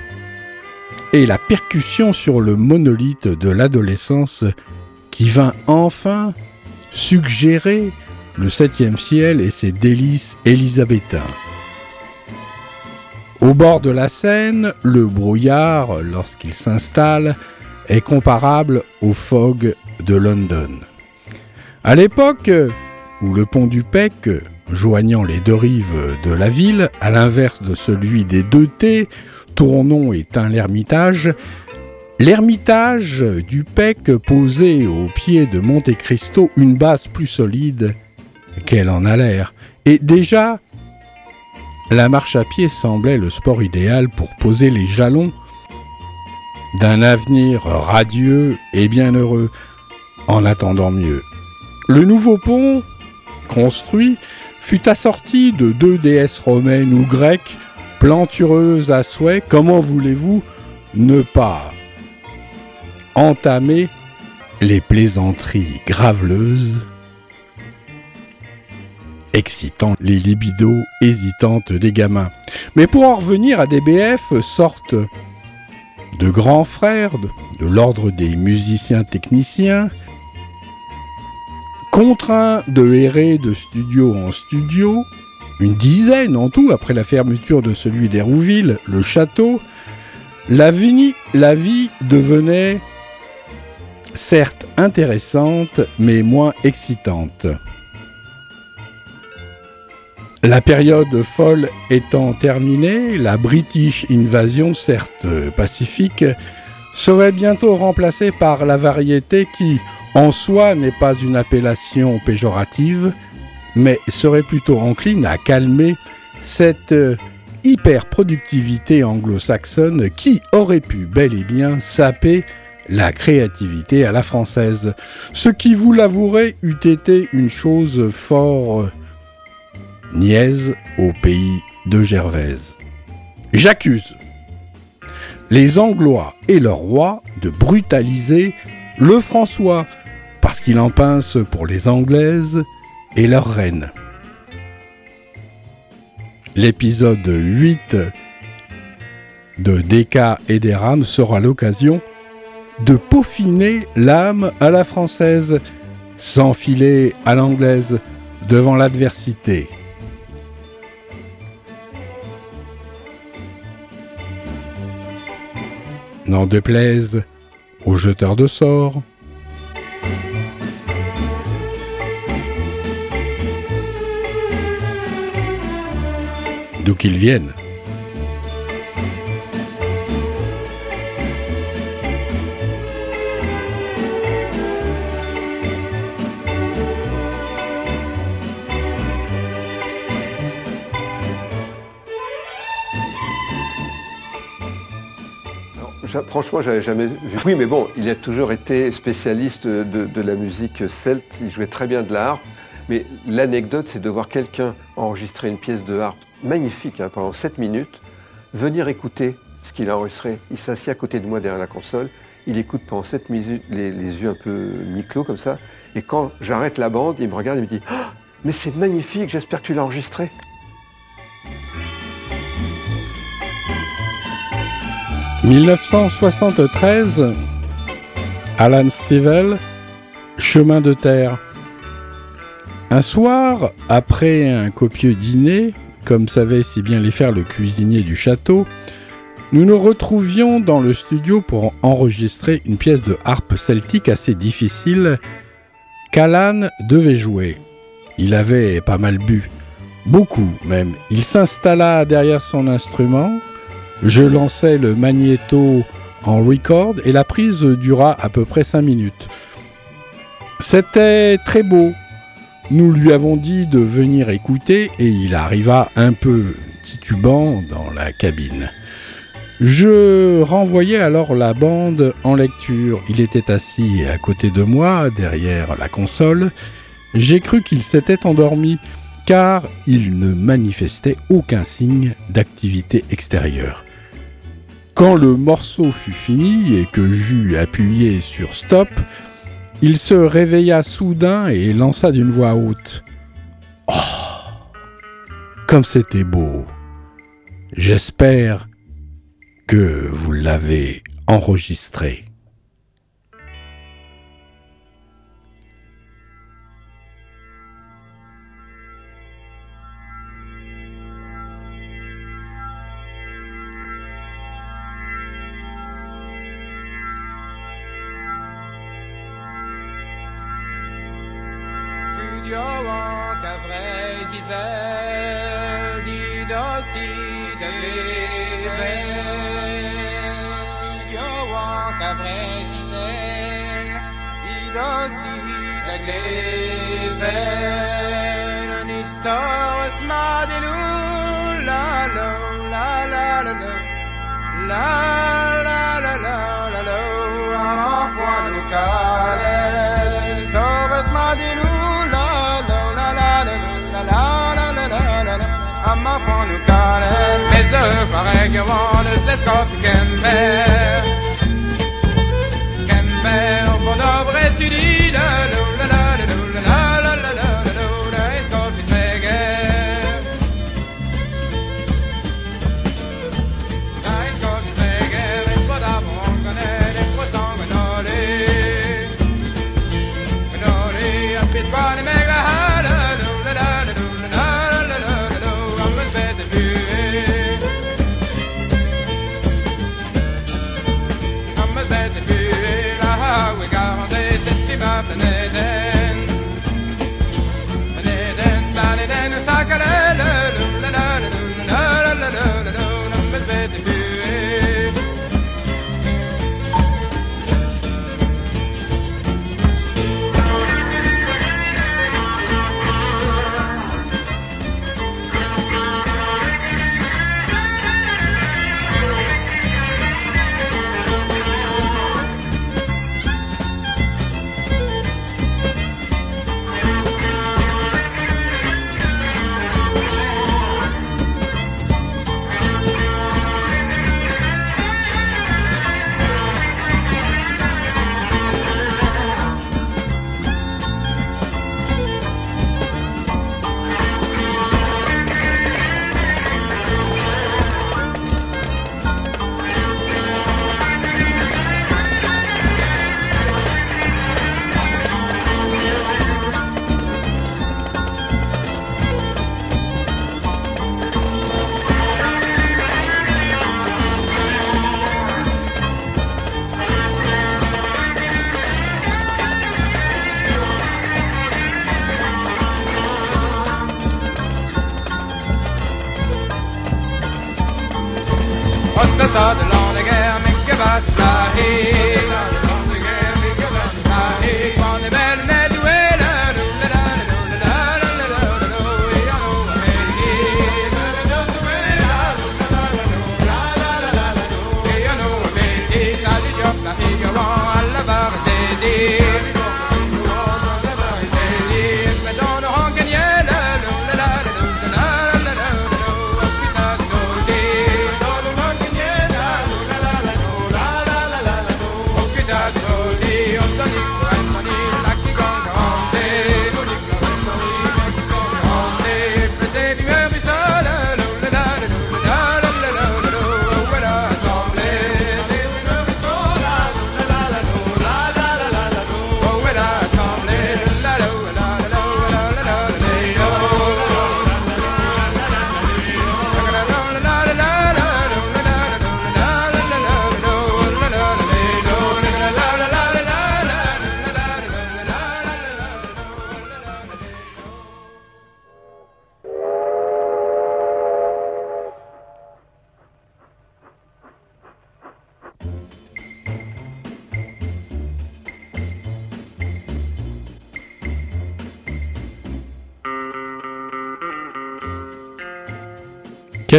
et la percussion sur le monolithe de l'adolescence qui vint enfin suggérer le septième ciel et ses délices élisabétains. Au bord de la Seine, le brouillard, lorsqu'il s'installe, est comparable au fog de London. À l'époque où le pont du Pec, joignant les deux rives de la ville, à l'inverse de celui des deux T, Tournon éteint l'Ermitage, l'Ermitage du Pec posait au pied de Monte Cristo une base plus solide qu'elle en a l'air. Et déjà, la marche à pied semblait le sport idéal pour poser les jalons d'un avenir radieux et bienheureux, en attendant mieux. Le nouveau pont, construit, fut assorti de deux déesses romaines ou grecques, plantureuses à souhait. Comment voulez-vous ne pas entamer les plaisanteries graveleuses, excitant les libidos hésitantes des gamins? Mais pour en revenir à DBF, sorte de grands frères de, l'ordre des musiciens techniciens, contraint de errer de studio en studio, une dizaine en tout après la fermeture de celui d'Hérouville, le château, La vie, devenait certes intéressante, mais moins excitante. La période folle étant terminée, la British Invasion, certes pacifique, serait bientôt remplacée par la variété qui, en soi, n'est pas une appellation péjorative, mais serait plutôt encline à calmer cette hyper-productivité anglo-saxonne qui aurait pu bel et bien saper la créativité à la française, ce qui, vous l'avouerez, eût été une chose fort niaise au pays de Gervaise. J'accuse les Anglois et leur roi de brutaliser le François, parce qu'il en pince pour les Anglaises et leur reine. L'épisode 8 de Deka et des rames sera l'occasion de peaufiner l'âme à la française, s'enfiler à l'anglaise devant l'adversité. N'en déplaise aux jeteurs de sorts. Qu'ils viennent. Franchement, j'avais jamais vu. Oui, mais bon, il a toujours été spécialiste de, la musique celte. Il jouait très bien de la harpe. Mais l'anecdote, c'est de voir quelqu'un enregistrer une pièce de harpe magnifique hein, pendant 7 minutes, venir écouter ce qu'il a enregistré. Il s'assied à côté de moi derrière la console. Il écoute pendant 7 minutes, les, yeux un peu mi-clos comme ça. Et quand j'arrête la bande, il me regarde et me dit ah, Mais c'est magnifique, j'espère que tu l'as enregistré. 1973, Alan Stivell, Chemin de terre. Un soir, après un copieux dîner, comme savait si bien les faire le cuisinier du château, nous nous retrouvions dans le studio pour enregistrer une pièce de harpe celtique assez difficile qu'Alan devait jouer. Il avait pas mal bu, beaucoup même. Il s'installa derrière son instrument, je lançai le magnéto en record et la prise dura à peu près 5 minutes. C'était très beau. Nous lui avons dit de venir écouter et il arriva un peu titubant dans la cabine. Je renvoyai alors la bande en lecture. Il était assis à côté de moi, derrière la console. J'ai cru qu'il s'était endormi, car il ne manifestait aucun signe d'activité extérieure. Quand le morceau fut fini et que j'eus appuyé sur stop, il se réveilla soudain et lança d'une voix haute. Oh Comme c'était beau J'espère que vous l'avez enregistré. dynastie avec les vers une histoire smart et la la la la la la la la la la la la la la la la la Ma foi nous caresse Mais je parais que l'on ne sait ce qu'on fait qu'elle m'aime it is.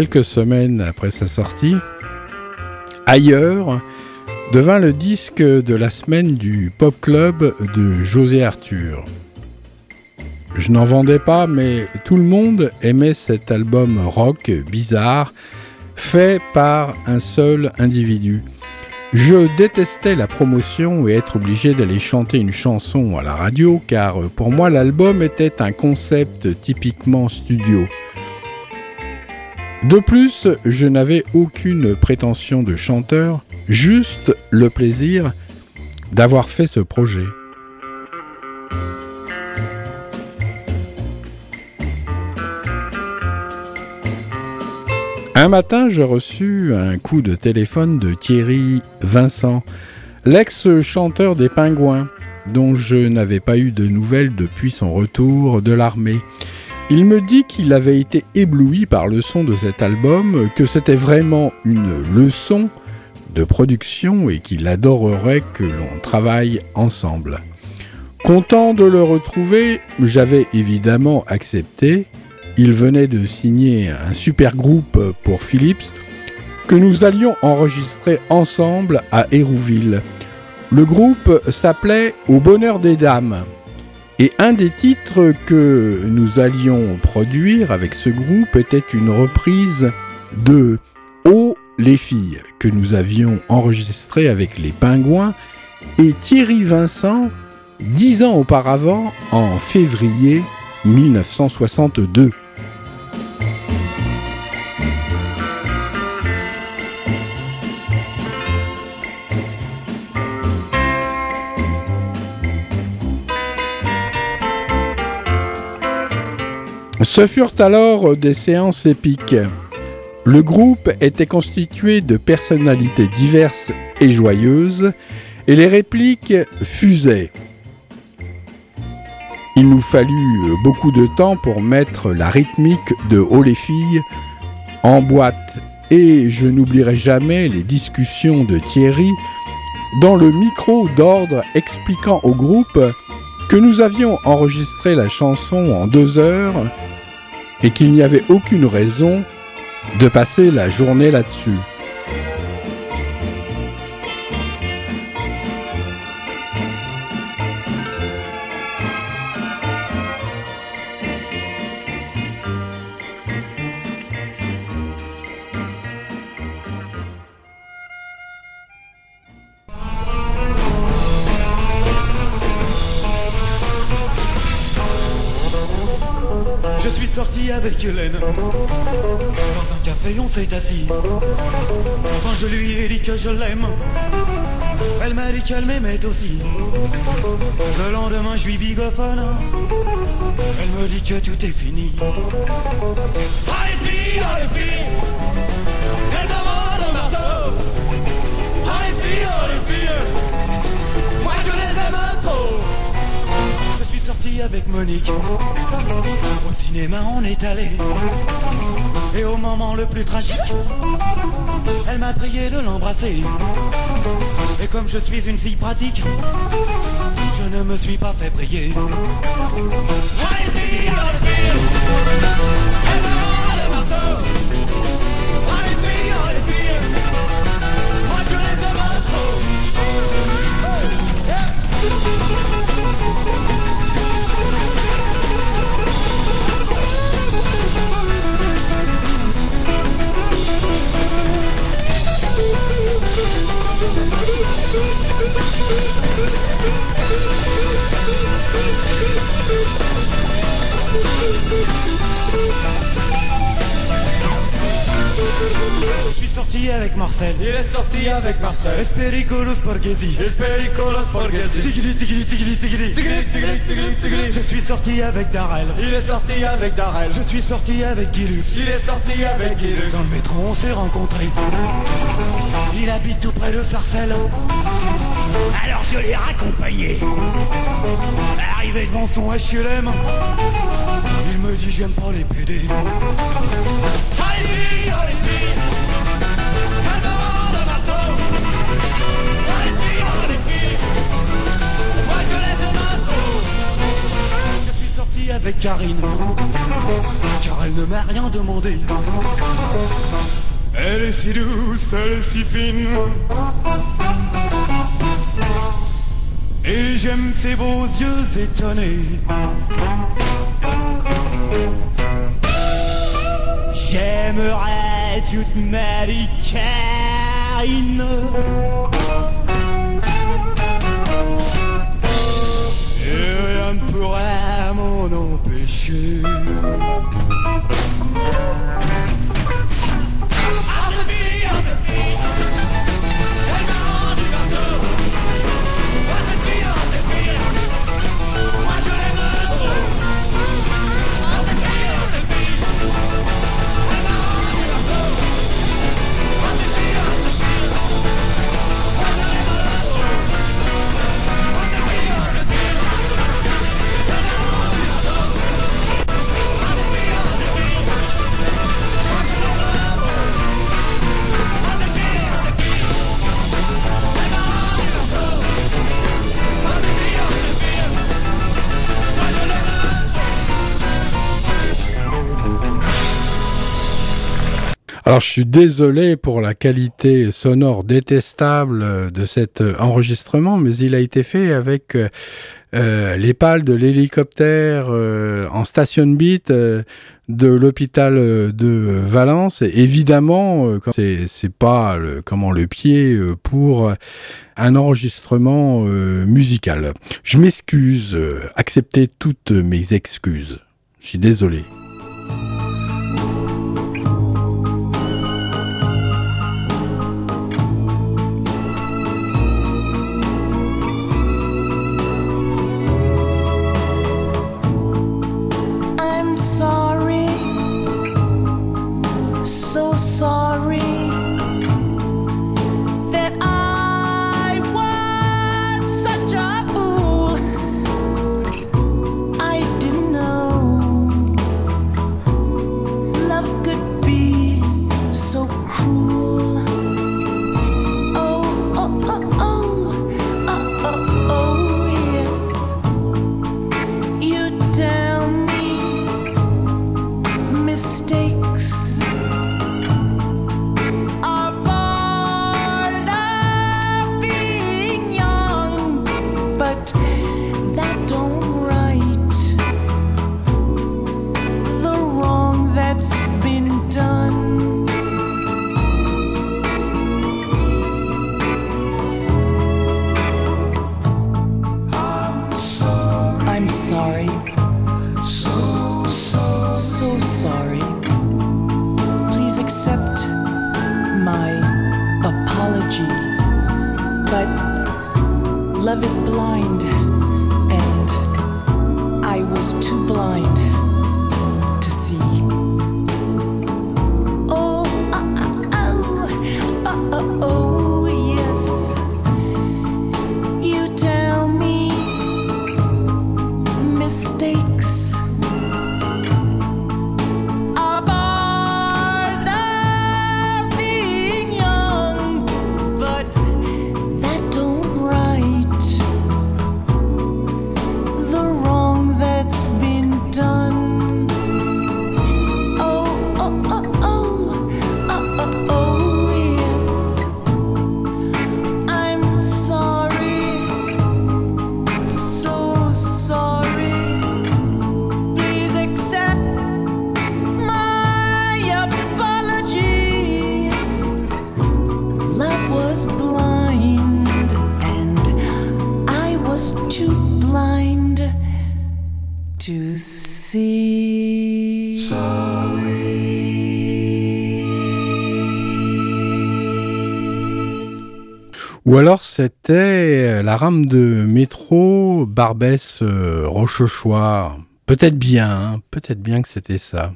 Quelques semaines après sa sortie, Ailleurs devint le disque de la semaine du Pop Club de José Arthur. Je n'en vendais pas, mais tout le monde aimait cet album rock bizarre, fait par un seul individu. Je détestais la promotion et être obligé d'aller chanter une chanson à la radio, car pour moi l'album était un concept typiquement studio. De plus, je n'avais aucune prétention de chanteur, juste le plaisir d'avoir fait ce projet. Un matin, je reçus un coup de téléphone de Thierry Vincent, l'ex-chanteur des Pingouins, dont je n'avais pas eu de nouvelles depuis son retour de l'armée. Il me dit qu'il avait été ébloui par le son de cet album, que c'était vraiment une leçon de production et qu'il adorerait que l'on travaille ensemble. Content de le retrouver, j'avais évidemment accepté. Il venait de signer un super groupe pour Philips que nous allions enregistrer ensemble à Hérouville. Le groupe s'appelait Au bonheur des dames. Et un des titres que nous allions produire avec ce groupe était une reprise de Oh les filles que nous avions enregistré avec les pingouins et Thierry Vincent dix ans auparavant en février 1962. Ce furent alors des séances épiques. Le groupe était constitué de personnalités diverses et joyeuses, et les répliques fusaient. Il nous fallut beaucoup de temps pour mettre la rythmique de Oh les filles en boîte, et je n'oublierai jamais les discussions de Thierry dans le micro d'ordre expliquant au groupe que nous avions enregistré la chanson en deux heures et qu'il n'y avait aucune raison de passer la journée là-dessus. Dans un café on s'est assis. Quand je lui ai dit que je l'aime. Elle m'a dit qu'elle m'aimait aussi. Le lendemain je suis bigophone. Elle me dit que tout est fini. Ah les filles avec Monique. Au cinéma, on est allé. Et au moment le plus tragique, elle m'a prié de l'embrasser. Et comme je suis une fille pratique, je ne me suis pas fait prier. Avec Marcel. Il est sorti avec Marcel. Espericolo Sporghesi. Espericola Sporghesi. Tigili, tigili, tigili, tigili. Tigri, tigri, tigri, tigri. Je suis sorti avec Darel. Il est sorti avec Darrell. Je suis sorti avec Guilux. Il est sorti avec Gilles. Dans le métro, on s'est rencontrés. Il habite tout près de Sarcelles. Alors je l'ai raccompagné. Arrivé devant son HLM, il me dit j'aime pas les PD. Suis sorti avec Karine, car elle ne m'a rien demandé. Elle est si douce, elle est si fine. Et j'aime ses beaux yeux étonnés. J'aimerais toute ma vie Karine. Alors je suis désolé pour la qualité sonore détestable euh, de cet euh, enregistrement, mais il a été fait avec euh, les pales de l'hélicoptère en station beat de l'hôpital de Valence. Et évidemment, c'est pas le, comment le pied pour un enregistrement musical. Je m'excuse, acceptez toutes mes excuses. Je suis désolé. Ou alors c'était la rame de métro Barbès euh. Peut-être bien, hein, peut-être bien que c'était ça.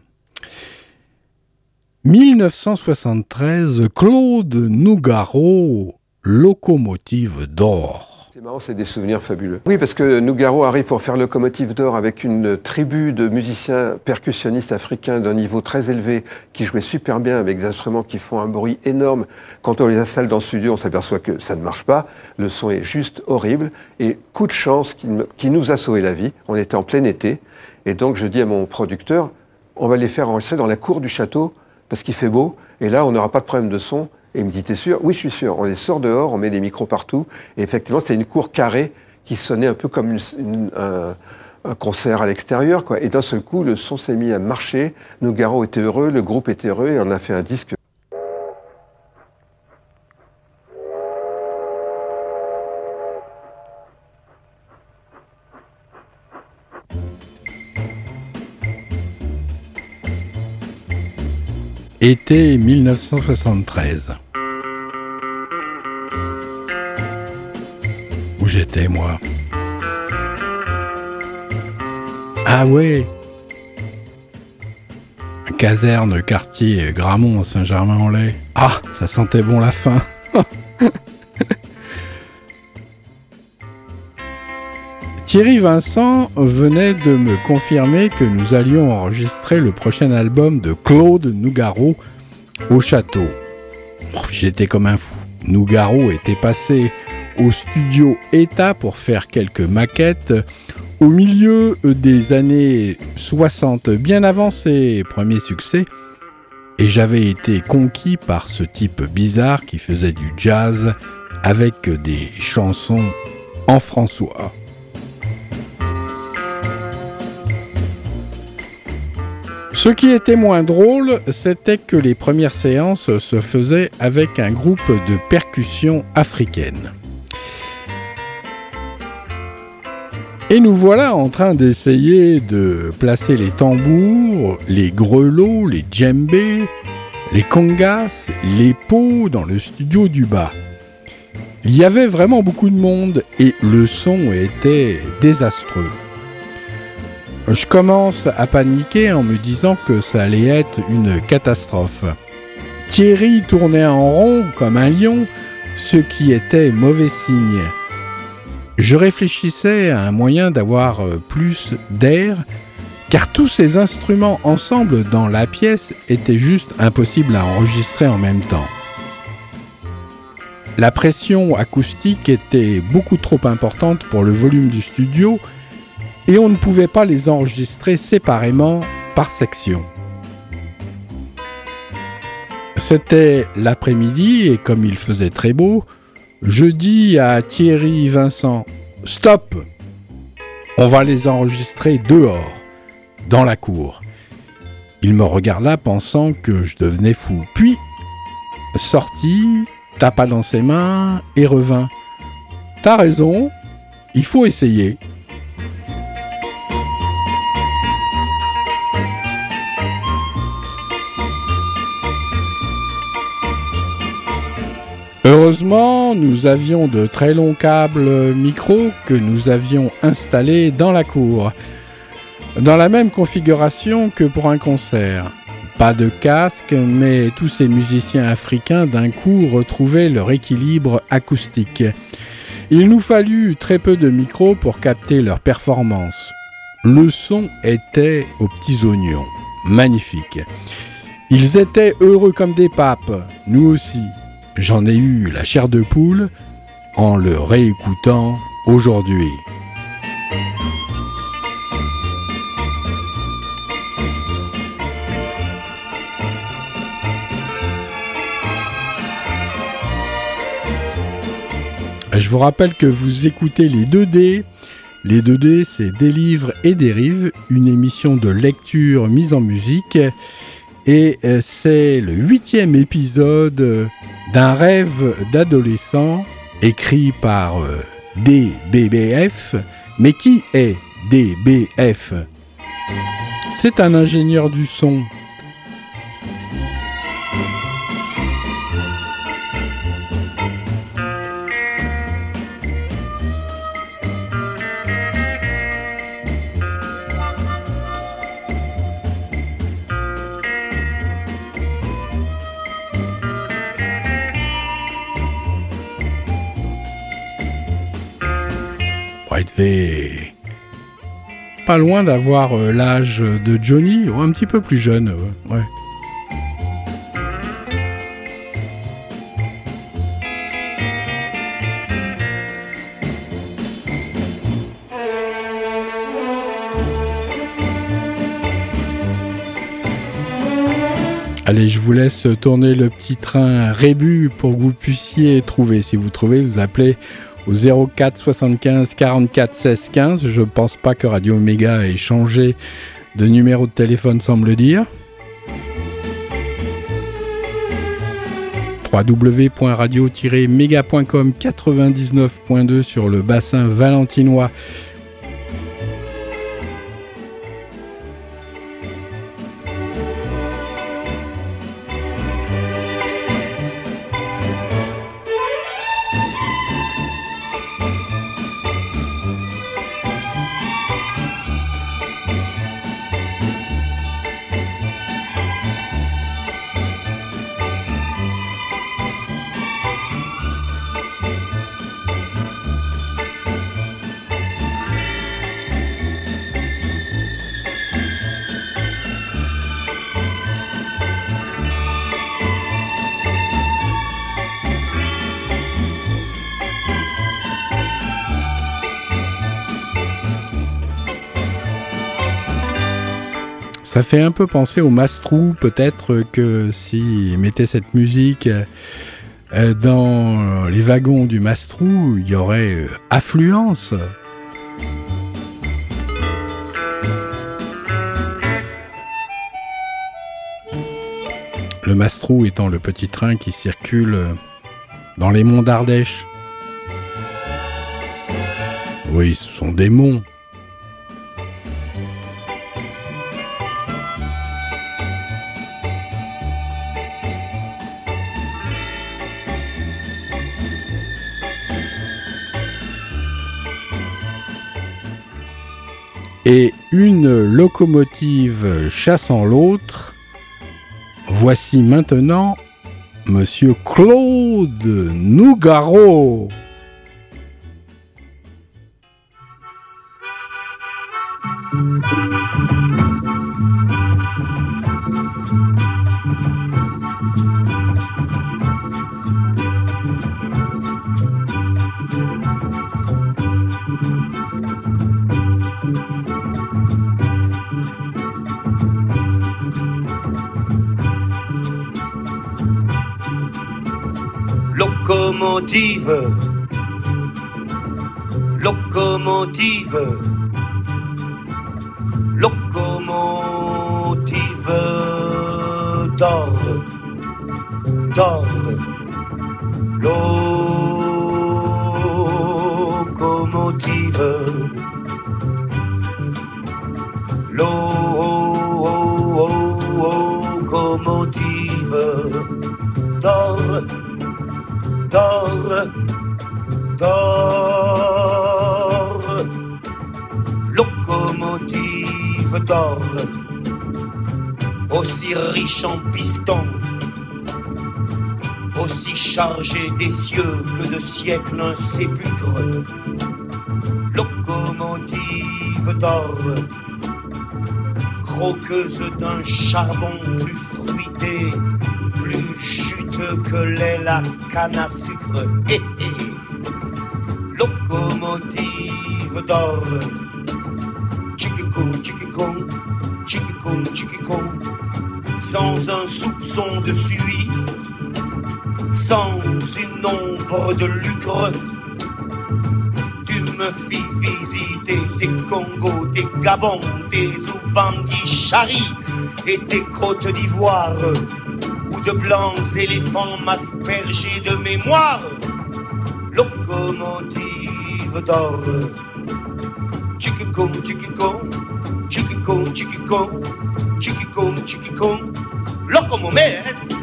1973, Claude Nougaro, locomotive d'or. C'est marrant, c'est des souvenirs fabuleux. Oui, parce que Nougaro arrive pour faire Locomotive d'Or avec une tribu de musiciens percussionnistes africains d'un niveau très élevé qui jouaient super bien avec des instruments qui font un bruit énorme. Quand on les installe dans le studio, on s'aperçoit que ça ne marche pas. Le son est juste horrible. Et coup de chance qui, nous a sauvé la vie. On était en plein été. Et donc, je dis à mon producteur, on va les faire enregistrer dans la cour du château parce qu'il fait beau. Et là, on n'aura pas de problème de son. Et il me dit, t'es sûr? Oui, je suis sûr. On les sort dehors, on met des micros partout. Et effectivement, c'était une cour carrée qui sonnait un peu comme un, concert à l'extérieur. Et d'un seul coup, le son s'est mis à marcher. Nougaro était heureux, le groupe était heureux, et on a fait un disque. Été 1973. J'étais, moi Ah ouais Caserne, quartier, Gramont, Saint-Germain-en-Laye. Ah, ça sentait bon la fin Thierry Vincent venait de me confirmer que nous allions enregistrer le prochain album de Claude Nougaro au château. J'étais comme un fou. Nougaro était passé au studio État pour faire quelques maquettes au milieu des années 60, bien avant ses premiers succès, et j'avais été conquis par ce type bizarre qui faisait du jazz avec des chansons en François. Ce qui était moins drôle, c'était que les premières séances se faisaient avec un groupe de percussion africaine. Et nous voilà en train d'essayer de placer les tambours, les grelots, les djembés, les congas, les pots dans le studio du bas. Il y avait vraiment beaucoup de monde et le son était désastreux. Je commence à paniquer en me disant que ça allait être une catastrophe. Thierry tournait en rond comme un lion, ce qui était mauvais signe. Je réfléchissais à un moyen d'avoir euh, plus d'air, car tous ces instruments ensemble dans la pièce étaient juste impossibles à enregistrer en même temps. La pression acoustique était beaucoup trop importante pour le volume du studio et on ne pouvait pas les enregistrer séparément par section. C'était l'après-midi et comme il faisait très beau, je dis à Thierry Vincent Stop On va les enregistrer dehors, dans la cour. Il me regarda pensant que je devenais fou. Puis, sortit, tapa dans ses mains et revint. T'as raison, il faut essayer. Heureusement, nous avions de très longs câbles micro que nous avions installés dans la cour, dans la même configuration que pour un concert. Pas de casque, mais tous ces musiciens africains d'un coup retrouvaient leur équilibre acoustique. Il nous fallut très peu de micros pour capter leur performance. Le son était aux petits oignons. Magnifique. Ils étaient heureux comme des papes, nous aussi. J'en ai eu la chair de poule en le réécoutant aujourd'hui. Je vous rappelle que vous écoutez les 2D. Les 2D, c'est Des livres et dérives, une émission de lecture mise en musique. Et euh, c'est le huitième épisode d'un rêve d'adolescent écrit par euh, DBBF. Mais qui est DBF C'est un ingénieur du son. Devait pas loin d'avoir euh, l'âge de Johnny, ou un petit peu plus jeune. euh. Allez, je vous laisse tourner le petit train Rébus pour que vous puissiez trouver. Si vous trouvez, vous appelez au 04 75 44 16 15. Je pense pas que Radio Méga ait changé de numéro de téléphone, semble dire. www.radio-méga.com 99.2 sur le bassin valentinois Ça fait un peu penser au Mastrou, peut-être que s'ils mettaient cette musique euh, dans les wagons du Mastrou, il y aurait euh, affluence. Le Mastrou étant le petit train qui circule euh, dans les monts d'Ardèche. Oui, ce sont des monts. Et une locomotive chassant l'autre. Voici maintenant Monsieur Claude Nougaro. Locomotive, locomotive, locomotive d'or, d'or, locomotive, locomotive d'or, locomotive d'or, aussi riche en pistons, aussi chargé des cieux que de siècles un sépulcre, locomotive d'or, croqueuse d'un charbon plus fruité, que l'est la canne à sucre. Hé, hé. Locomotive d'or. Chiquico, chiquico, chiquico, chiquico. Sans un soupçon de suie, sans une ombre de lucre. Tu me fis visiter tes Congos, tes Gabons, tes Oubangui-Chari et tes côtes d'Ivoire de blancs éléphants m'aspergeaient de mémoire. Locomotive d'or. Chiquico, chiquico, chiquico, chiquicon, chiquicon, chiquicon, chiquicon,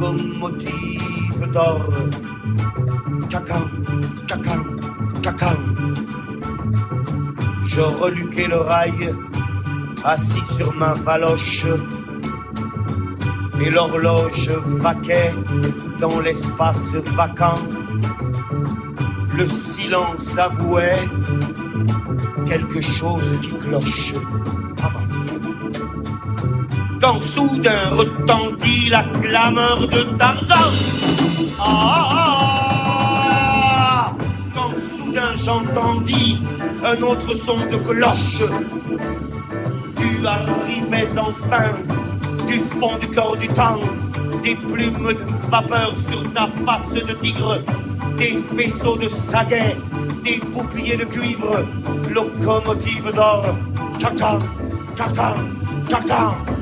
Locomotive d'or, cacao, cacao, cacao. Je reluquais le rail, assis sur ma valoche, et l'horloge vaquait dans l'espace vacant. Le silence avouait quelque chose qui cloche. Quand soudain retentit la clameur de Tarzan. Ah. Quand soudain j'entendis un autre son de cloche. Tu arrivais enfin du fond du corps du temps, des plumes de vapeur sur ta face de tigre, des faisceaux de saguet, des boucliers de cuivre, locomotive d'or, caca, caca, caca.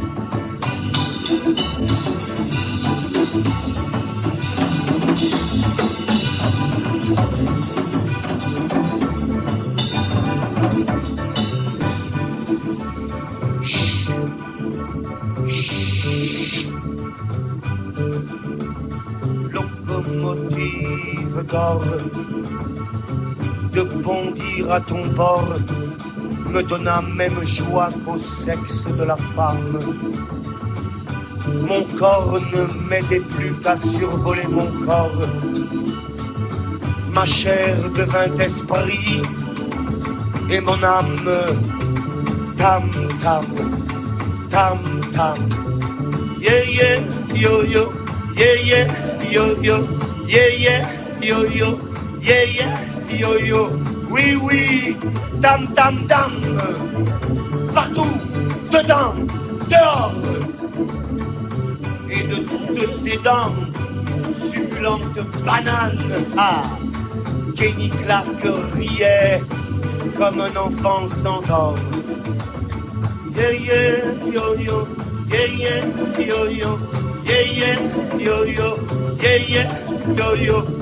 De bondir à ton bord me donna même joie qu'au sexe de la femme. Mon corps ne m'aidait plus qu'à survoler mon corps. Ma chair devint esprit et mon âme tam tam tam tam. Yeah yeah yo yo yeah yeah yo yo yeah yeah yo yo yeah yeah yo yo oui oui. Tam tam tam partout dedans dehors. Et de toutes ses dents succulentes bananes. Ah Kenny Clark riait comme un enfant s'endort. Yeah yeah yo yo yeah yeah yo yo yeah yeah yo yo yeah yeah yo yo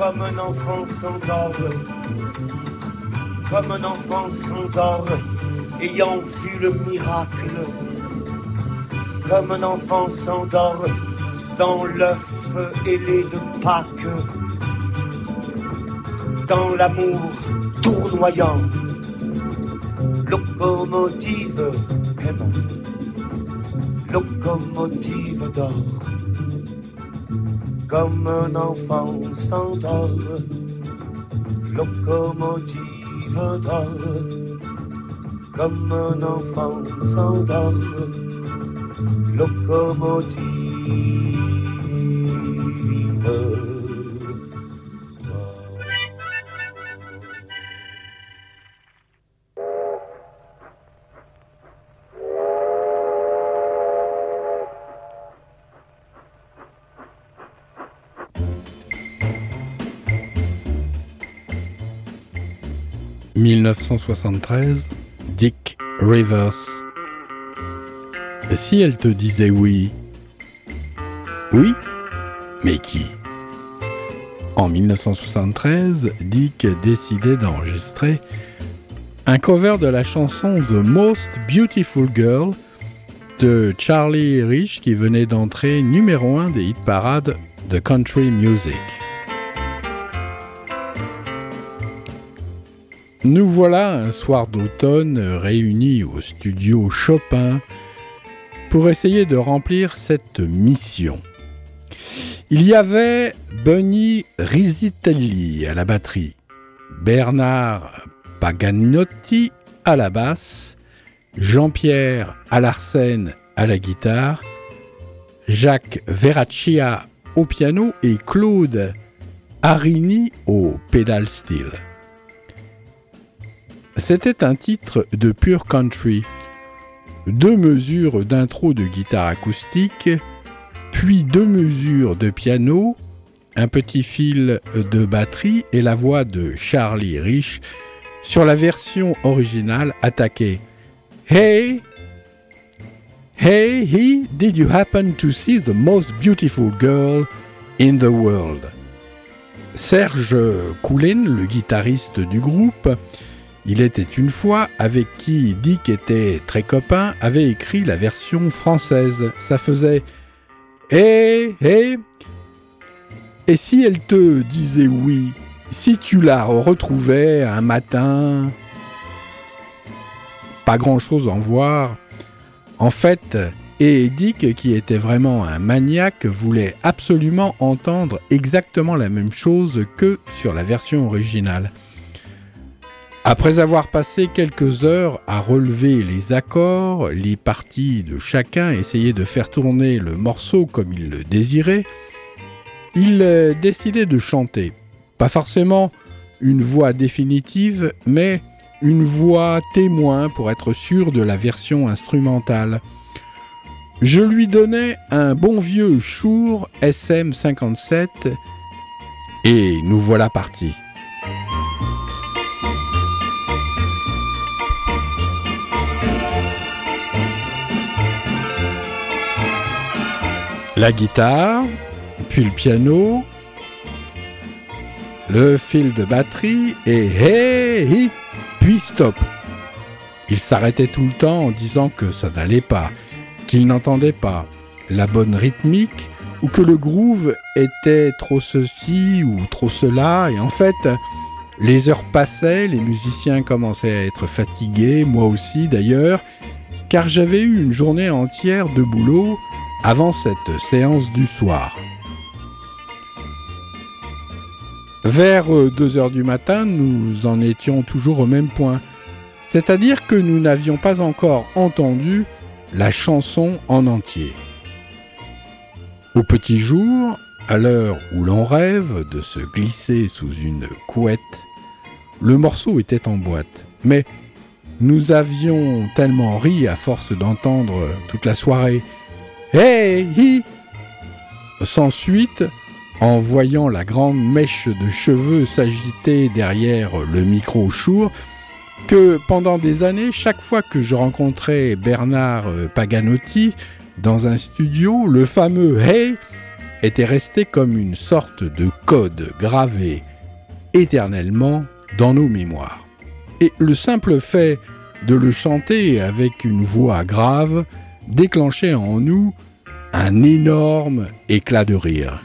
comme un enfant s'endort, comme un enfant s'endort, ayant vu le miracle, comme un enfant s'endort dans l'œuf ailé de Pâques, dans l'amour tournoyant, locomotive aimante, locomotive d'or comme un enfant s'endort, locomotive d'or, comme un enfant s'endort, locomotive. « 1973, Dick Rivers. Si elle te disait oui? Oui? Mais qui? En 1973, Dick décidait d'enregistrer un cover de la chanson The Most Beautiful Girl de Charlie Rich qui venait d'entrer numéro 1 des hit parades de country music. Nous voilà un soir d'automne réunis au studio Chopin pour essayer de remplir cette mission. Il y avait Bunny Risitelli à la batterie, Bernard Paganotti à la basse, Jean-Pierre Alarsen à la guitare, Jacques Verraccia au piano et Claude Arini au pédal steel. C'était un titre de pure country. Deux mesures d'intro de guitare acoustique, puis deux mesures de piano, un petit fil de batterie et la voix de Charlie Rich sur la version originale attaquée. Hey! Hey, he, did you happen to see the most beautiful girl in the world? Serge Coulin, le guitariste du groupe, il était une fois avec qui Dick était très copain, avait écrit la version française. Ça faisait Hé, hé Et si elle te disait oui Si tu la retrouvais un matin Pas grand-chose en voir. En fait, et Dick, qui était vraiment un maniaque, voulait absolument entendre exactement la même chose que sur la version originale. Après avoir passé quelques heures à relever les accords, les parties de chacun, essayer de faire tourner le morceau comme il le désirait, il euh, décidait de chanter. Pas forcément une voix définitive, mais une voix témoin pour être sûr de la version instrumentale. Je lui donnais un bon vieux Shure SM57 et nous voilà partis. La guitare, puis le piano, le fil de batterie et hey, puis stop. Il s'arrêtait tout le temps en disant que ça n'allait pas, qu'il n'entendait pas la bonne rythmique ou que le groove était trop ceci ou trop cela. Et en fait, les heures passaient, les musiciens commençaient à être fatigués, moi aussi d'ailleurs, car j'avais eu une journée entière de boulot avant cette séance du soir. Vers 2 heures du matin, nous en étions toujours au même point, c'est-à-dire que nous n'avions pas encore entendu la chanson en entier. Au petit jour, à l'heure où l'on rêve de se glisser sous une couette, le morceau était en boîte, mais nous avions tellement ri à force d'entendre toute la soirée Hey hi Sans suite, en voyant la grande mèche de cheveux s'agiter derrière le micro chour, que pendant des années, chaque fois que je rencontrais Bernard euh, Paganotti dans un studio, le fameux Hey était resté comme une sorte de code gravé éternellement dans nos mémoires. Et le simple fait de le chanter avec une voix grave déclenchait en nous un énorme éclat de rire.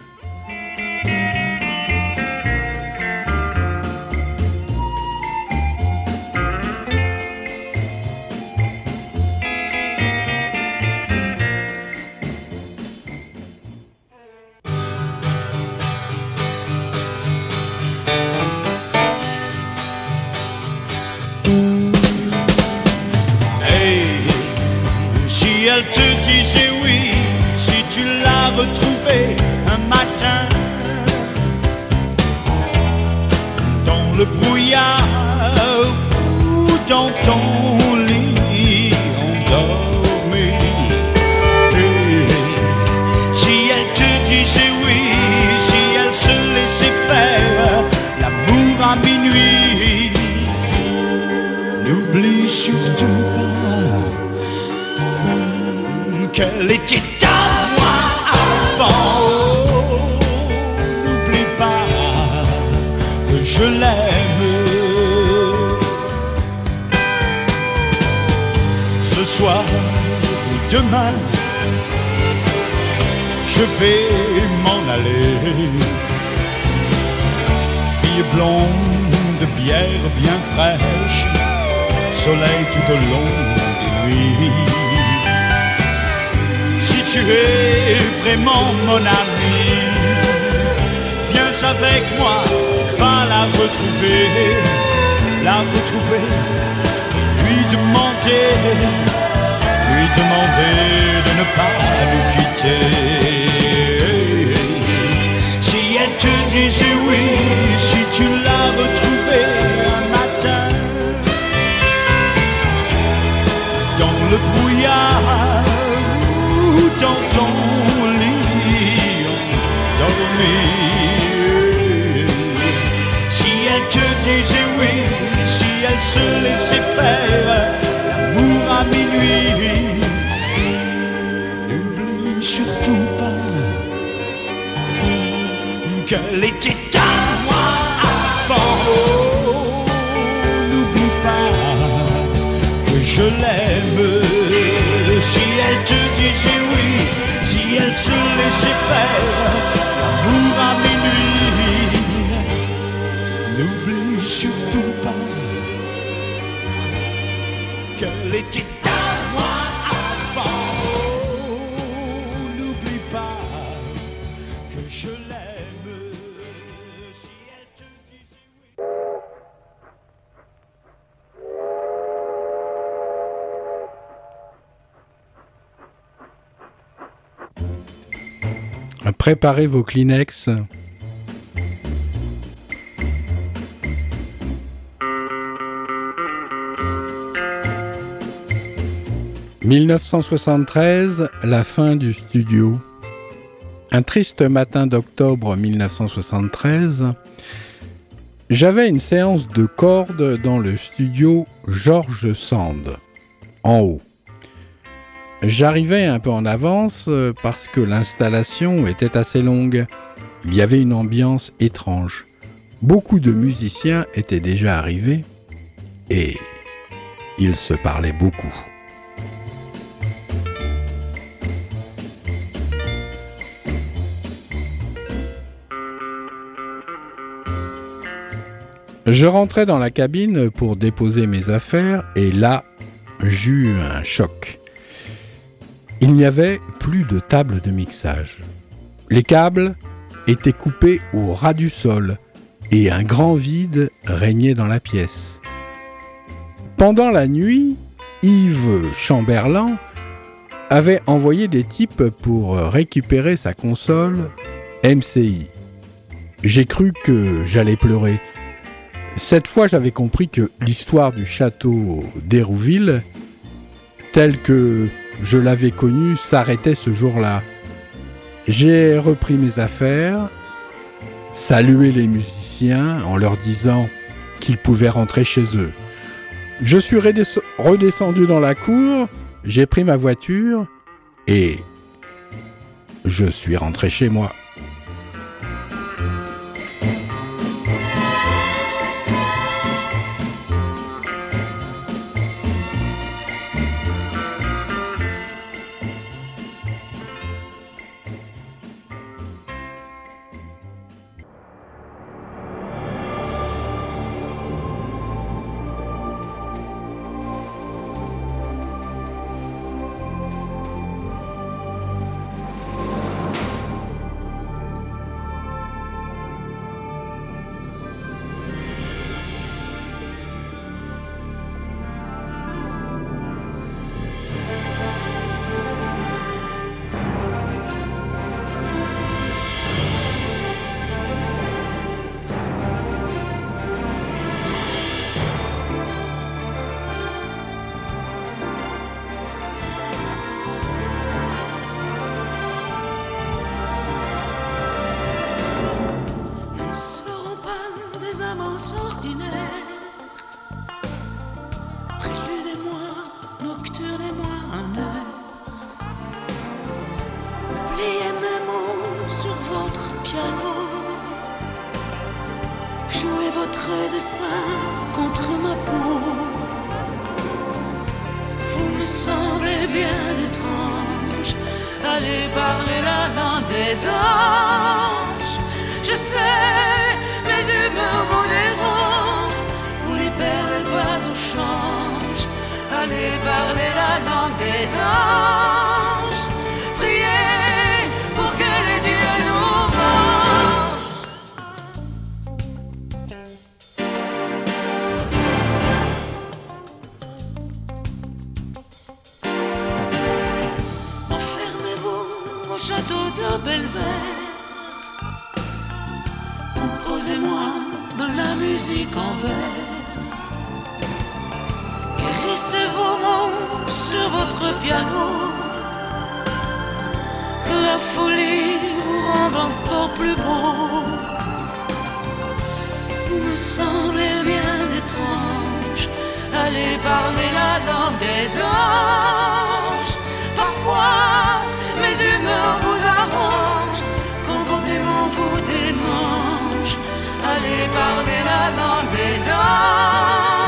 Le brouillard ou dans ton lit endormi. Si elle te disait oui, si elle se laissait faire l'amour à minuit. N'oublie surtout pas qu'elle était à moi avant. N'oublie pas que je l'aime. Soir ou demain, je vais m'en aller. Fille blonde, bière bien fraîche soleil tout au long des nuits. Si tu es vraiment mon ami, viens avec moi, va la retrouver. la retrouver, lui demander, lui demander de ne pas nous quitter. Si elle te disait oui, si tu l'as retrouvée un matin, dans le brouillard ou dans ton lit endormi. Si elle te disait oui, si elle se laissait faire l'amour à minuit, qu'elle était à moi avant. N'oublie pas que je l'aime. Préparez vos Kleenex. « 1973, la fin du studio. Un triste matin d'octobre 1973, j'avais une séance de cordes dans le studio George Sand, en haut. J'arrivais un peu en avance euh, parce que l'installation était assez longue. Il y avait une ambiance étrange. Beaucoup de musiciens étaient déjà arrivés et ils se parlaient beaucoup. Je rentrais dans la cabine pour déposer mes affaires et là, j'eus un choc. Il n'y avait plus de table de mixage. Les câbles étaient coupés au ras du sol et un grand vide régnait dans la pièce. Pendant la nuit, Yves Chamberlain avait envoyé des types pour récupérer sa console MCI. J'ai cru que j'allais pleurer. Cette fois, j'avais compris que l'histoire du château d'Hérouville, telle que je l'avais connu, s'arrêtait ce jour-là. J'ai repris mes affaires, salué les musiciens en leur disant qu'ils pouvaient rentrer chez eux. Je suis redesc- redescendu dans la cour, j'ai pris ma voiture et je suis rentré chez moi. Jouez votre destin contre ma peau. Vous me semblez bien étrange. Allez parler la langue des anges. Je sais, mes humeurs vous dérangent. Vous n'y perdez pas au change. Allez parler la langue des anges. Composez-moi de la musique en vers. Guérissez vos mots sur votre piano. Que la folie vous rende encore plus beau. Vous me semblez bien étrange. Allez parler la langue des anges. Parfois, mes humeurs vous démangent. Allez parler la langue des anges.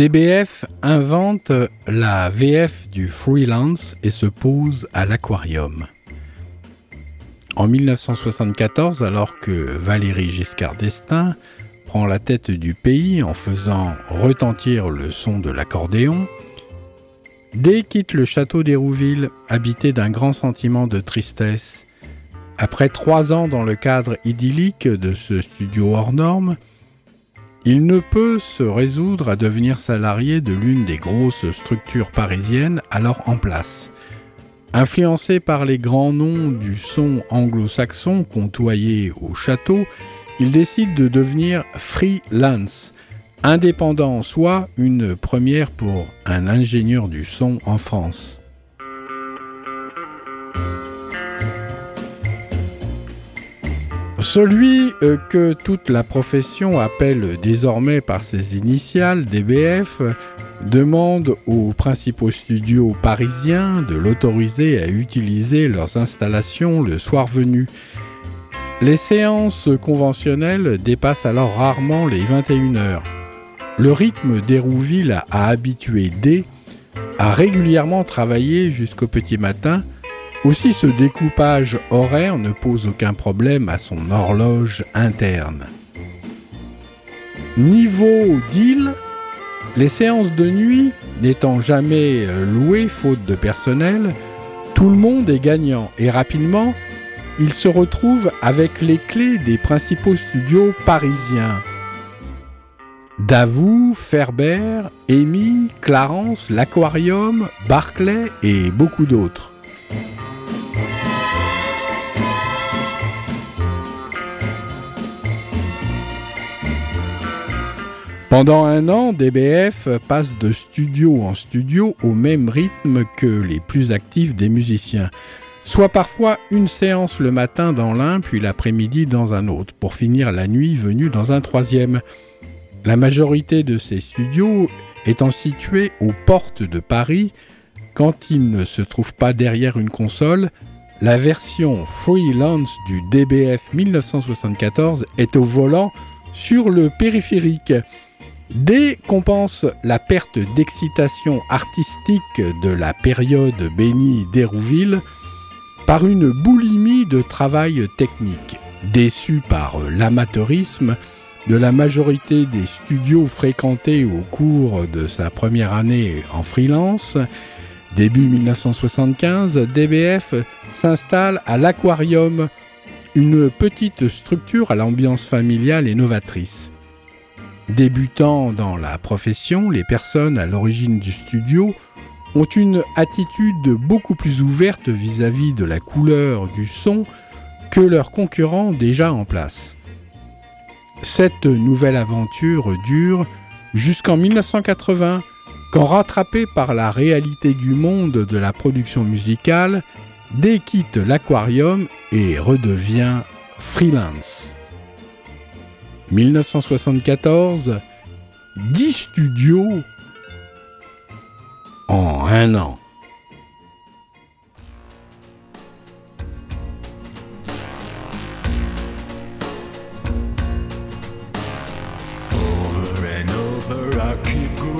DBF invente la VF du freelance et se pose à l'aquarium. En 1974, alors que Valéry Giscard d'Estaing prend la tête du pays en faisant retentir le son de l'accordéon, Day quitte le château d'Hérouville, habité d'un grand sentiment de tristesse. Après trois ans dans le cadre idyllique de ce studio hors norme, il ne peut se résoudre à devenir salarié de l'une des grosses structures parisiennes alors en place. Influencé par les grands noms du son anglo-saxon côtoyés au château, il décide de devenir freelance, indépendant en soi, une première pour un ingénieur du son en France. Celui euh, que toute la profession appelle désormais par ses initiales DBF demande aux principaux studios parisiens de l'autoriser à utiliser leurs installations le soir venu. Les séances conventionnelles dépassent alors rarement les 21 heures. Le rythme d'Hérouville a habitué D à régulièrement travailler jusqu'au petit matin. Aussi ce découpage horaire ne pose aucun problème à son horloge interne. Niveau deal, les séances de nuit n'étant jamais euh, louées faute de personnel, tout le monde est gagnant et rapidement, il se retrouve avec les clés des principaux studios parisiens. Davout, Ferber, Amy, Clarence, l'Aquarium, Barclay et beaucoup d'autres. Pendant un an, DBF passe de studio en studio au même rythme que les plus actifs des musiciens, soit parfois une séance le matin dans l'un, puis l'après-midi dans un autre, pour finir la nuit venue dans un troisième. La majorité de ces studios étant situés aux portes de Paris, quand ils ne se trouvent pas derrière une console, La version freelance du DBF 1974 est au volant sur le périphérique. Dès qu'on pense la perte d'excitation artistique de la période bénie d'Hérouville par une boulimie de travail technique, déçu par l'amateurisme de la majorité des studios fréquentés au cours de sa première année en freelance, début 1975, DBF s'installe à l'Aquarium, une petite structure à l'ambiance familiale et novatrice. Débutant dans la profession, les personnes à l'origine du studio ont une attitude beaucoup plus ouverte vis-à-vis de la couleur du son que leurs concurrents déjà en place. Cette nouvelle aventure dure jusqu'en 1980, quand rattrapé par la réalité du monde de la production musicale, Day quitte l'aquarium et redevient freelance. 1974, 10 studios en un an. Over and over, I keep going